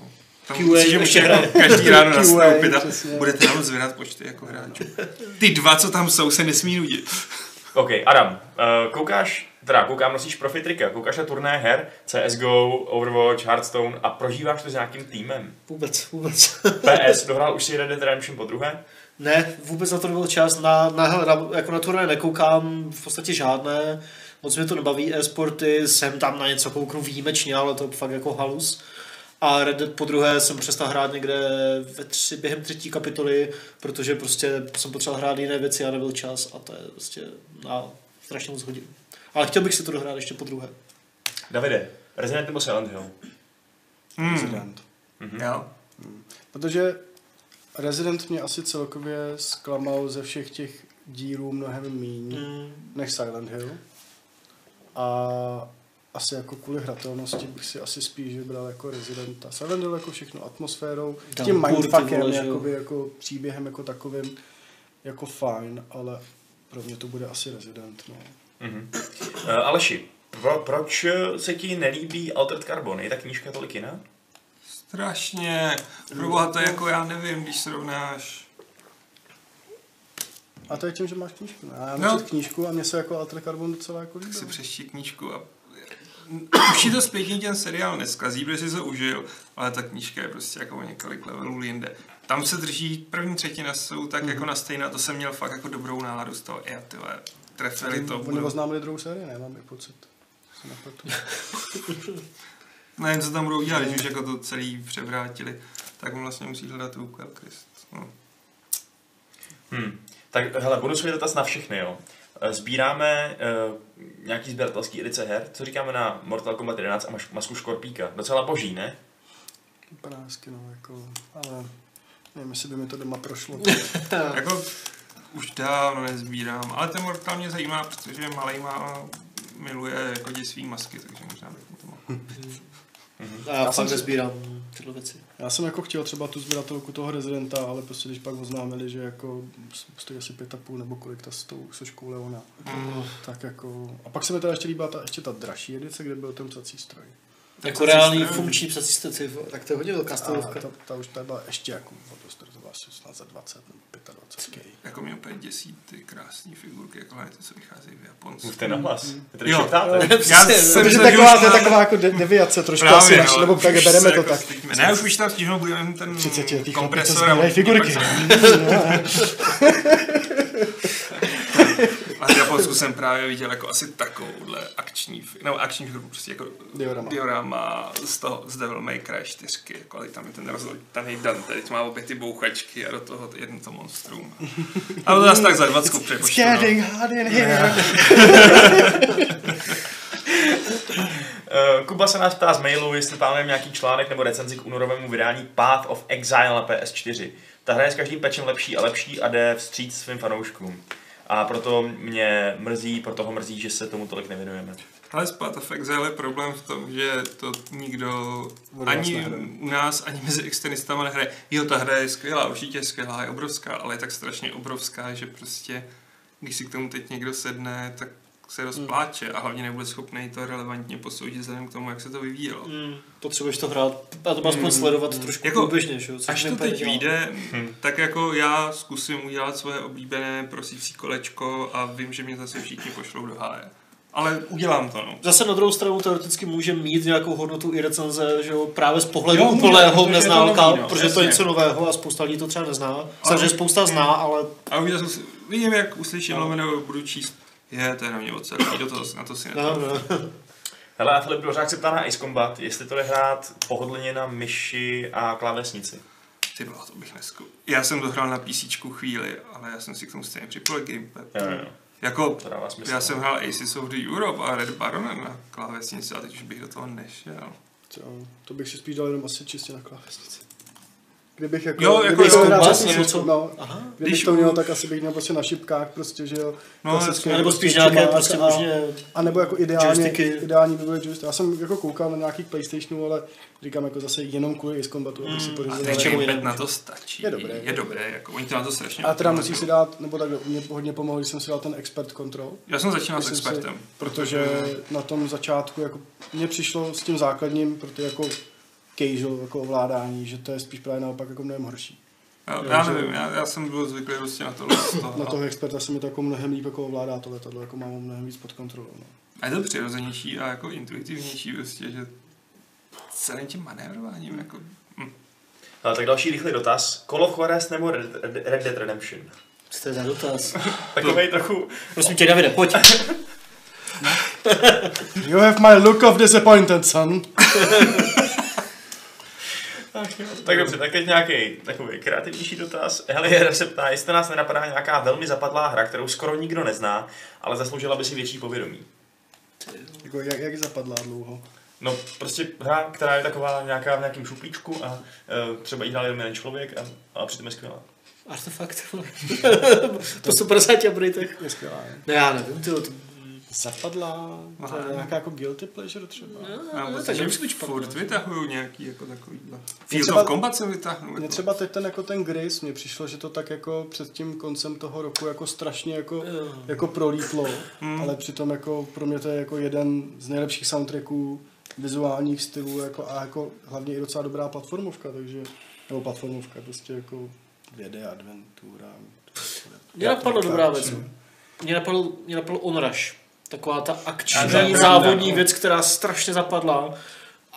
QA že ještě může hraje. každý ráno nastoupit a budete nám zvedat počty jako hráčů. Ty dva, co tam jsou, se nesmí nudit. OK, Adam, uh, koukáš, teda koukám, nosíš profi trika, koukáš na turné her, CSGO, Overwatch, Hearthstone a prožíváš to s nějakým týmem. Vůbec, vůbec. PS, dohrál už si Red Dead Redemption po druhé? Ne, vůbec na to nebyl čas. Na, na, na, jako na turné nekoukám v podstatě žádné. Moc mě to nebaví e-sporty, jsem tam na něco kouknu výjimečně, ale to je fakt jako halus. A Red Dead po druhé jsem přestal hrát někde ve tři, během třetí kapitoly, protože prostě jsem potřeboval hrát jiné věci a nebyl čas a to je prostě na strašně moc hodin. Ale chtěl bych si to dohrát ještě po druhé. Davide, Resident nebo Silent Hill? Hmm. Resident. Jo. Protože Resident mě asi celkově zklamal ze všech těch dílů mnohem míň Mm. než Silent Hill. A asi jako kvůli hratelnosti bych si asi spíš vybral jako Residenta. Silent Hill jako všechno atmosférou, Tam tím mindfuckem, jakoby, jako příběhem jako takovým, jako fajn, ale pro mě to bude asi Resident. No. Mhm. Uh, Aleši, pro, proč se ti nelíbí Altered Carbon? Je ta knížka tolik jiná? Strašně. Proboha, to je jako já nevím, když srovnáš A to je tím, že máš knížku. Ne? Já mám No. knížku a mně se jako Alter Carbon docela jako tak líbil. si přečti knížku a už ti to zpětně ten seriál neskazí, protože jsi to užil, ale ta knížka je prostě jako o několik levelů jinde. Tam se drží, první třetina jsou tak jako na stejná, to jsem měl fakt jako dobrou náladu z toho, já tyhle, trefili to. Oni budou- oznámili druhou sérii, ne? Mám i pocit. Nevím, co tam budou dělat, když už jako to celý převrátili, tak vlastně musí hledat tu Krist. No. Hmm. Tak hele, bonusový dotaz na všechny, jo. Eh, Sbíráme uh, nějaký sběratelský edice her. Co říkáme na Mortal Kombat 11 a maš- masku Škorpíka? Docela boží, ne? Hezky, no, jako, ale nevím, jestli by mi to doma prošlo. Jako už dávno nezbírám, ale ten Mortal mě zajímá, protože malej má miluje jako děsivý masky, takže možná bych mu to mohl. A já, Já fakt nezbírám tyhle věci. Já jsem jako chtěl třeba tu sběratelku toho rezidenta, ale prostě když pak oznámili, že jako stojí asi pět a půl nebo kolik ta s tou soškou Leona, Mm. tak jako... A pak se mi teda ještě líbila ta, ještě ta dražší edice, kde byl ten psací stroj. Jako jste- funkční psací vole, tak to je hodně velká A stylovka. ta, ta, už ta byla ještě jako dost, to asi snad za 20 nebo 25 kej. Jako mě úplně děsí ty krásné figurky, jako ty, co vycházejí v Japonsku. Mluvte na hlas. Tady Jo. šeptáte. Já jsem Takže myslel, že taková, už to je taková jako de- deviace trošku Právě, asi, no, naši, nebo už tak bereme to jako tak. Ne, už bych tam stížil, budeme ten 30 kompresor. chlapi, co sbírají figurky. A v Japonsku jsem právě viděl jako asi takovouhle akční, nebo akční figurku, prostě jako Diorama. diorama z toho, z Devil May Cry 4, jako ale tam je ten rozlitaný Dante, teď má obě ty bouchačky a do toho jedno to monstrum. Ale to zase tak za 20 It's přepočtu. No. hot in here. Uh, Kuba se nás ptá z mailu, jestli plánujeme nějaký článek nebo recenzi k únorovému vydání Path of Exile na PS4. Ta hra je s každým patchem lepší a lepší a jde vstříc svým fanouškům. A proto mě mrzí, proto ho mrzí, že se tomu tolik nevěnujeme. Ale z Path of Exile je problém v tom, že to nikdo ani u nás, ani mezi externistama nehraje. Jo, ta hra je skvělá, určitě je skvělá, je obrovská, ale je tak strašně obrovská, že prostě, když si k tomu teď někdo sedne, tak se rozpláče a hlavně nebude schopný to relevantně posoudit vzhledem k tomu, jak se to vyvíjelo. Mm, potřebuješ to hrát a to aspoň sledovat trošku Jako, průběžně, že jo? což Až to teď vyjde, tak jako já zkusím udělat svoje oblíbené prosící kolečko a vím, že mě zase všichni pošlou do háje. Ale udělám to, no. Zase na druhou stranu teoreticky může mít nějakou hodnotu i recenze, že jo, právě z pohledu Jo, úplného protože je to neználka, nový, no, protože to je jasně. něco nového a spousta lidí to třeba nezná. Samozřejmě spousta zná, ale A už zase vidím, jak uslyším no. budu číst. Je, to je na mě celý, do toho, na to si no, netroufnu. no. Hele, a Filip Dvořák se ptá na Ice Combat, jestli to jde hrát pohodlně na myši a klávesnici. Ty bylo, to bych nesku. Já jsem to hrál na PC chvíli, ale já jsem si k tomu stejně připojil gamepad. Jo, jo. Jako, To smysl. já jsem hrál Aces of the Europe a Red Baron na klávesnici a teď už bych do toho nešel. To, to bych si spíš dal jenom asi čistě na klávesnici. Kdybych jako, Jo, jako kdybych jo, vlastně, čistě, co- no, Aha. kdybych Když to měl, tak asi bych měl prostě na šipkách prostě, že jo. No, klasické. A nebo prostě spíš nějaké prostě a- možně... A nebo jako ideálně, Joysticky. ideální by byly joystick. Já jsem jako koukal na nějakých Playstationů, ale říkám jako zase jenom kvůli Ace Combatu, aby si Mm, pořizovali. a gamepad jinému. na to stačí. Je dobré. Je dobré, jako oni to na to strašně A teda musíš si dát, nebo takhle, mě hodně pomohlo, když jsem si dal ten expert control, Já jsem začínal s expertem. protože na tom začátku jako mně přišlo s tím základním, protože jako casual jako ovládání, že to je spíš právě naopak jako mnohem horší. Já, Jo, já že- nevím, já, já jsem byl zvyklý prostě na tohle. toho. Na toho experta se mi to jako mnohem líp jako ovládá to letadlo, jako mám mnohem víc pod kontrolou. No. A je to přirozenější a jako intuitivnější prostě, že celým tím manévrováním jako... Hm. Ale tak další rychlý dotaz. Call of Juarez nebo Red, Red Red Dead Redemption? Co to je za dotaz? Takový trochu... Prosím tě, Davide, pojď. You have my look of disappointed, son. Tak dobře, tak teď nějaký takový kreativnější dotaz. Hele, se ptá, jestli nás nenapadá nějaká velmi zapadlá hra, kterou skoro nikdo nezná, ale zasloužila by si větší povědomí. Jako, jak, jak zapadla dlouho? No, prostě hra, která je taková nějaká v nějakém šuplíčku a uh, třeba jí hrál jenom jeden člověk a, a přitom je skvělá. Artefakt. po 150 updatech. Je skvělá, ne? No já nevím, tyjo, to... Zapadla, to je nějaká jako guilty pleasure třeba. Já No, pocit, tak že nemusí být furt vytahují nějaký jako takovýhle. Field třeba- of Combat se vytáhnou. Mně Jako. třeba teď ten, jako ten Gris, mně přišlo, že to tak jako před tím koncem toho roku jako strašně jako, Jo. jako prolítlo, Hmm. ale přitom jako pro mě to je jako jeden z nejlepších soundtracků, vizuálních stylů jako, a jako hlavně i docela dobrá platformovka, takže, nebo platformovka, prostě jako 2D adventura. Mě napadlo dobrá věc. no. Mě napadlo, mě napadlo Onrush. Taková ta akční závodní věc, která strašně zapadla.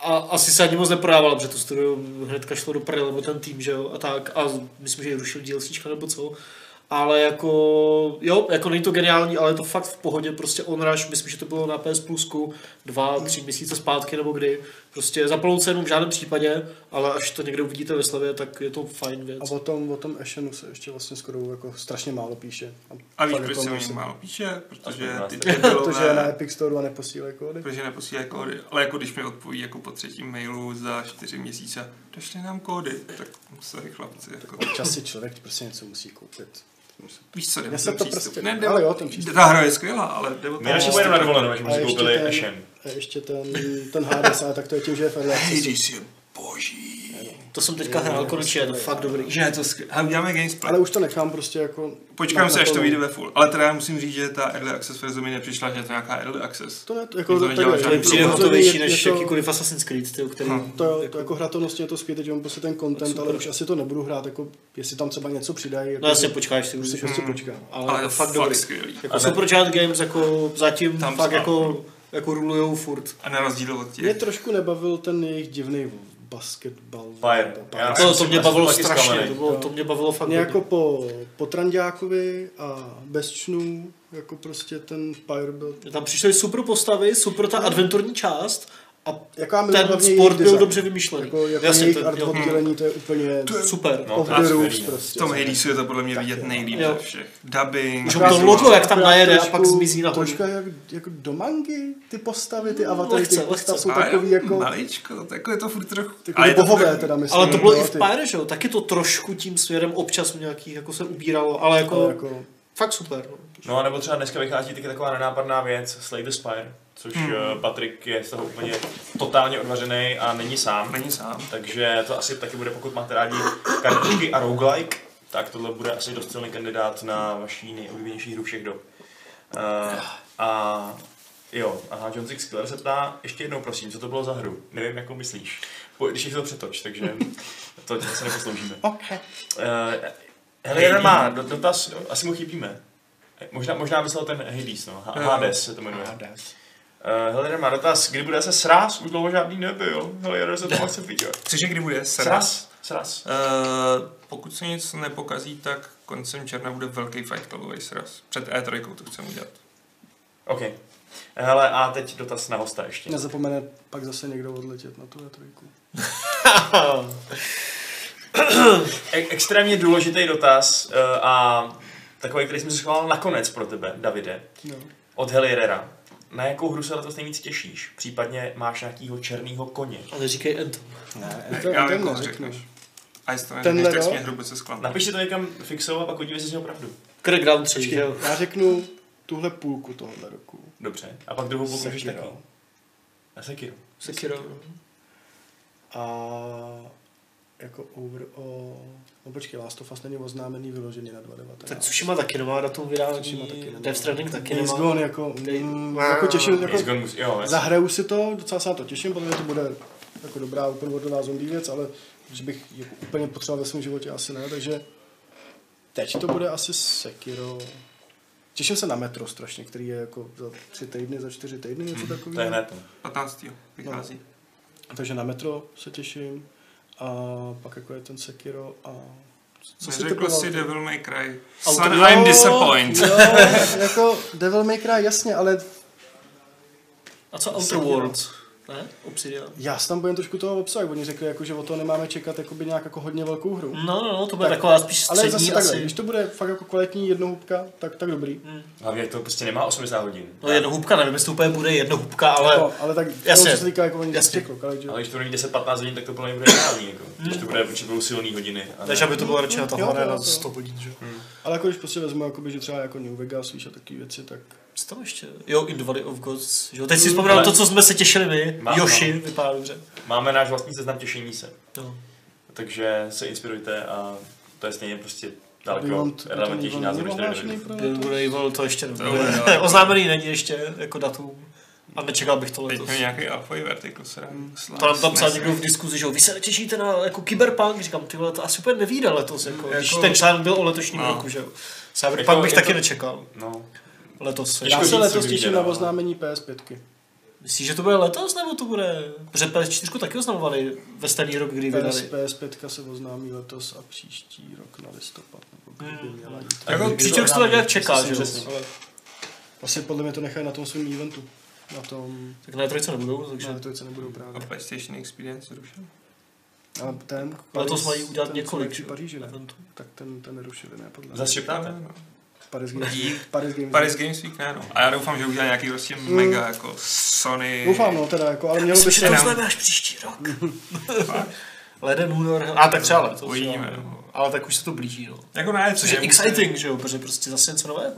A asi se ani moc neprodávala, protože to studio hnedka šlo do prdele, nebo ten tým, že jo, a tak. A myslím, že ji rušil DLCčka nebo co. Ale jako, jo, jako není to geniální, ale je to fakt v pohodě, prostě Onrush, myslím, že to bylo na PS Plusku dva, tři měsíce zpátky nebo kdy. Prostě za plnou cenu v žádném případě, ale až to někde uvidíte ve slevě, tak je to fajn věc. A o tom, o tom Ashenu se ještě vlastně skoro jako strašně málo píše. A víš, fakt proč jako se mi musím- málo píše? Protože ty Protože na Epic Store a neposílají kódy. protože neposílají kódy. Ale jako když mi odpoví jako po třetím mailu za čtyři měsíce, došli nám kódy, tak sorry chlapci. Jako, Časy člověk prostě něco musí koupit. Víš co, ten to přístup. prostě- Ne, ale jo, ten přístup. Ta hra je skvělá, ale My radši že- pojedeme na dovolenou, než jsme A si ještě koupili ten- Ashen. A ještě ten, ten Hades, ale tak to je tím, že je v. Hades boží. To jsem teďka hrál konečně, je to fakt dobrý. Že je to skvělé. Ale uděláme. Ale už to nechám prostě jako... Počkám se, až to vyjde ve full. Ale teda já musím říct, že ta Early Access verze mi nepřišla, že je to nějaká Early Access. To ne, jako, To to, žádný To mi přijde hotovější je- než je to- jakýkoliv Assassin's Creed, tyjo, který... Hm. To, to jako hratelnostně je to skvělé, že mám prostě ten content, Super. ale už asi to nebudu hrát, jako jestli tam třeba něco přidají. Jako, No jasně, počkáš si už už. si prostě počkám. Ale, Ale je fakt fakt dobrý. skvělý. Jako A ne- Superchat Games jako zatím Tam fakt jako, jako rulujou furt. A na rozdíl od Mě těch. trošku nebavil ten jejich divný basketbal. Fire. Já To, to mě bavilo strašně, to, bylo, to mě bavilo fakt Mě hodně. jako po, po Trandiákovi a bez čnů, jako prostě ten Pyre byl... Tam přišly super postavy, super ta adventurní část a Jako ten sport jejich byl design. dobře vymyšlený. Jako, jako Jasně, jejich to- art oddělení, to je úplně Super. No, off to je the roofs no. prostě. V tom Hadesu je to podle mě vidět nejlíp ze všech. Dubbing. Že to logo, jak tam najede a pak zmizí na tom. Trošku jak, jako do mangy, ty postavy, ty avatary, lehce, ty postav lehce. jsou takový jako... Maličko, tak je to furt trochu... Je to bohové teda myslím. Ale to bylo jo, i v Pyre, že jo? Taky to trošku tím směrem občas nějaký jako se ubíralo, ale jako, jako fakt super. No. No a nebo třeba dneska vychází taky taková nenápadná věc, Slay the Spire, což Hmm. hmm. Patrik je z toho úplně totálně odvařený a není sám. Není sám. Takže to asi taky bude, pokud máte rádi kartičky a roguelike, tak tohle bude asi dost silný kandidát na vaší nejoblíbenější hru všech dob. Uh, a jo, aha, John Six Killer se ptá, ještě jednou prosím, co to bylo za hru? Nevím, jakou myslíš. Po, když je to přetoč, takže to se neposloužíme. Okay. Uh, Helier má do- dotaz, asi mu chybíme. Možná, možná myslel ten Hades, no. Hades se to jmenuje. Uh, Helier má dotaz, kdy bude se sraz? Už dlouho žádný nebyl. Helier se to chce vidět. Cože kdy bude? Sraz? Sraz? Sraz. Uh, pokud se nic nepokazí, tak koncem června bude velký Fight Clubový sraz. Před E3 to chceme udělat. OK. Hele, a teď dotaz na hosta ještě. Nezapomene pak zase někdo odletět na tu trojku. E- extrémně důležitý dotaz uh, a takový, který jsem si schoval nakonec pro tebe, Davide. No. Od Helierera. Na jakou hru se letos nejvíc těšíš? Případně máš nějakýho černýho koně? Ale říkej Anthem. Ne, To, já ten vím, koho neřeknu. řekneš. A jestli to neřekneš, tak jsi mě hruboce zklamal. Napiš si to někam fixou a pak podívej, jestli jsi měl pravdu. Crackdown 3, Počkej, že jo? já řeknu tuhle půlku tohohle roku. Dobře. A pak druhou půlku můžeš Sekiro. taky. Na Sekiro. Sekiro. A jako over o... No počkej, Last of Us není oznámený vyložený na 2019. Tak Tsushima taky nemá datum vydání, Tsushima taky nemá. Death Stranding taky Days nemá. Gone jako, Day- mm, jako těším, jako Days Gone musí, jo, zahraju si to, docela se na to těším, protože to bude jako dobrá open worldová zombie věc, ale že bych jako úplně potřeboval ve svém životě asi ne, takže teď to bude asi Sekiro. Těším se na Metro strašně, který je jako za tři týdny, za čtyři týdny, něco To je takového. hned. 15. vychází. Takže na Metro se těším a pak jako je ten Sekiro a Co si typoval si? Devil May Cry. Son, Jo, I'm disappointed. Jo, jako Devil May Cry, jasně, ale A co Outer Sekiro. Worlds? Ne? Obsidian. já si tam budem trošku toho obsahu. Oni řekli, jako, že o to nemáme čekat jakoby nějak jako hodně velkou hru. No, no, no, to bude Tak, taková spíš Ale střední zase takhle, asi. když to bude fakt jako kvalitní jednohubka, tak, tak dobrý. Hmm. Hlavně to prostě nemá 80 hodin. No jednohubka, nevím, jestli to úplně bude jednohubka, ale Jako, ale tak Jasně. to, co se týká jako oni Jasně. řekl, ale, že... Ale když to bude mít 10-15 hodin, tak to plně bude reálný. Jako. Když to bude, že budou silný hodiny. A než ne. aby to bylo radši na to- 100 hodin, že? ale jako když prostě vezmu, jakoby, že třeba jako New Vegas, víš, a takové věci, tak Co tam ještě? Jo, In the Valley of Gods. Že jo? Teď si vzpomínám Ale- to, co jsme se těšili my. Má- Yoshi, no. vypadá dobře. Máme náš vlastní seznam těšení se. No. Takže se inspirujte a to je stejně prostě daleko relevantnější názor, než tady Evil to ještě nebude. Oznámený není ještě jako datum. A nečekal bych to Teď letos. měl nějaký alfový vertikl, se Hmm. To nám tam psal někdo v diskuzi, že jo, vy se netěšíte na jako Cyberpunk, říkám, ty vole, to asi úplně nevíde letos, jako, Jako- když ten článek byl o letošním No. roku, že jo. Cyberpunk Jako- bych taky to- nečekal. No, Letos. Já říct, se letos těším na oznámení PS5. Myslíš, že to bude letos, nebo to bude... Protože PS4 taky oznamovali ve stejný rok, kdy PS, vydali. PS5 se oznámí letos a příští rok na listopad. Nebo kdy by Hmm. měla jít. Jako příští rok se to tak nějak čeká, že jo. Asi podle mě to nechají na tom svém eventu. Na tom, Tak na trojce nebudou, takže že to nebudou A právě. PlayStation Experience rušil. A ten letos mají udělat ten, několik Paříži, ne? eventů. Tak ten, ten nerušili, ne? Podle mě. Zase šeptáte? No. Paris Games, Dík. Paris Games. Paris Games Week ne, no. A já doufám, že udělá nějaký prostě mega jako Sony. Doufám, no, teda, jako, ale mělo by Myslím, se... oznáme až příští rok. Leden, únor, a tak třeba letos. Uvidíme, jo. no. Ale tak už se to blíží, no. Jako ne, Což je exciting, že jo, protože prostě zase něco nového.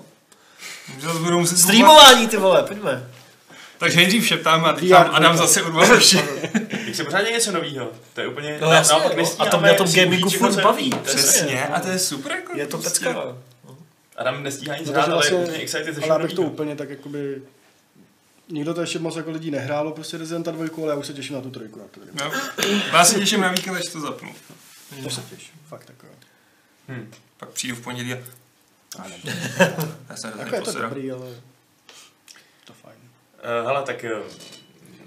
Zase budou muset Streamování, ty vole, pojďme. Takže nejdřív šeptám a teď tam Adam zase urval vše. Se pořádně něco nového. To je úplně... No jasně, naopak no. nestíháme A to mě na tom gamingu furt co baví. Přesně. Přesně, a to je super jako. Je to prostě. pecka. Adam nestíhá nic No, hrát, takže ale je vlastně, excited ze ale abych to úplně tak jakoby... Nikdo to ještě moc jako lidí nehrálo, prostě Resident Evil 2, ale já už se těším na tu trojku. Jak to. No. Já se těším na víkend, až to zapnu. To se těším, fakt takové. Hm. Pak přijdu v pondělí a Ale já jsem jako je to dobrý, ale to fajn. Uh, hele, tak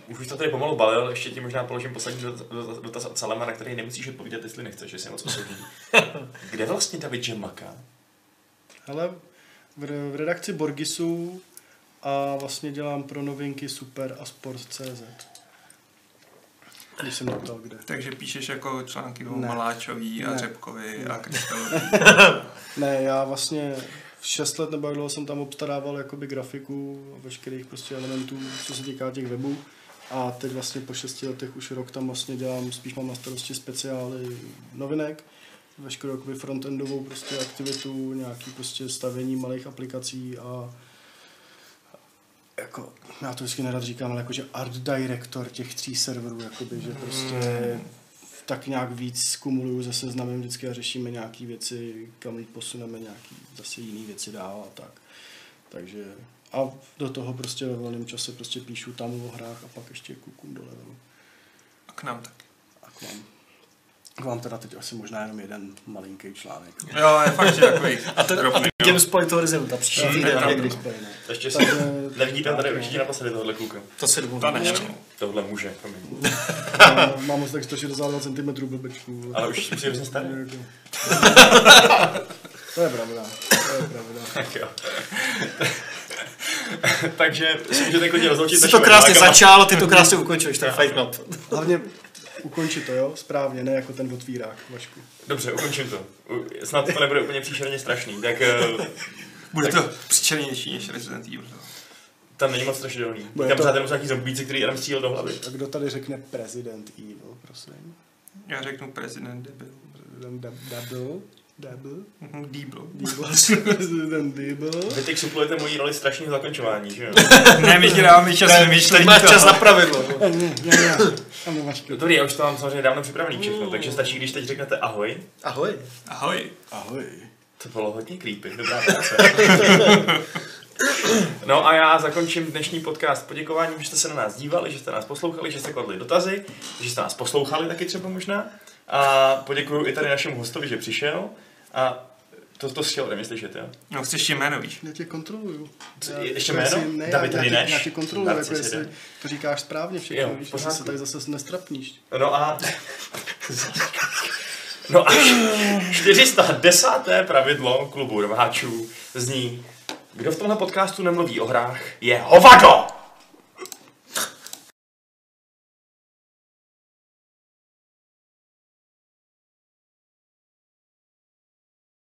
uh, už to tady pomalu balil, ještě ti možná položím poslední dotaz, od Salema, na který nemusíš odpovídat, jestli nechceš, že jsi moc osobní. Kde vlastně David Jam Ale v, re- v redakci Borgisu a vlastně dělám pro novinky Super a Sport.cz. Když jsem na to, kde. Takže píšeš jako články o. Maláčový a Ne. Řepkovi a Ne. Krystelovi. Ne, já vlastně v 6 let nebo jak dlouho jsem tam obstarával jakoby grafiku a veškerých prostě elementů, co se týká těch webů. A teď vlastně po 6 letech už rok tam vlastně dělám, spíš mám na starosti speciály novinek, veškerou jakoby frontendovou prostě aktivitu, nějaký prostě stavění malých aplikací a jako, já to vždycky nerad říkám, ale jakože art director těch tří serverů, jakoby, že prostě tak nějak víc kumuluju se seznamem vždycky a řešíme nějaké věci, kam posuneme nějaké zase jiné věci dál a tak. Takže a do toho prostě ve volném čase prostě píšu tam o hrách a pak ještě kukům do levelu. A k nám taky. A k vám, k vám teda teď asi možná jenom jeden malinký článek. Jo, je fakt, že takový A to drobný. Games Point Horizon, ta příští týden. tak někdy. ne. Ještě si Takže- nevidíte tady určitě naposledy tohle kluka. To si To domluvím ne. Tohle může, promiň. Mám asi tak 162 cm blbečků. Ale už musí hrozně starý. To je pravda, to je pravda. Tak jo. Takže si můžete klidně rozloučit. Jsi to krásně začal, ty to krásně ukončuješ, ten fight club. Hlavně ukončit to, jo, správně, ne jako ten otvírák, Vašku. Dobře, ukončím to. Snad to nebude úplně příšerně strašný. Tak eh, Bude to příčernější než Resident Evil. Tam není moc strašidelný. Bude Tam to- pořád jenom nějaký zombíci, který jenom střílel do hlavy. A kdo tady řekne prezident Evil, prosím? Já řeknu prezident debil. Prezident Dab- Double? Mhm, Díbl. Prezident Double? Vy teď suplujete mojí roli strašného zakončování, že jo? Ne, my ti dáváme čas vymýšlení Máš čas na pravidlo. Ne, ne, ne, ne. A nemáš No Dobrý, já už to mám samozřejmě dávno připravený všechno, takže stačí, když teď řeknete ahoj. Ahoj. Ahoj. Ahoj. To bylo hodně creepy, dobrá práce. No a já zakončím dnešní podcast poděkováním, že jste se na nás dívali, že jste nás poslouchali, že jste kladli dotazy, že jste nás poslouchali taky třeba možná. A poděkuju i tady našemu hostovi, že přišel. A to, to chtěl ode mě slyšet, jo? No, chceš jméno, víš? Já tě kontroluju. Co, Já- ještě jméno? jestli- Ne, David já, já, tě, Rineš? já tě kontroluju, jako jestli to říkáš správně všechno, Jo, víš, pořádku. se tak zase nestrapníš. No a... No a 410. pravidlo klubu rváčů zní, kdo v tomhle podcastu nemluví o hrách, je hovado!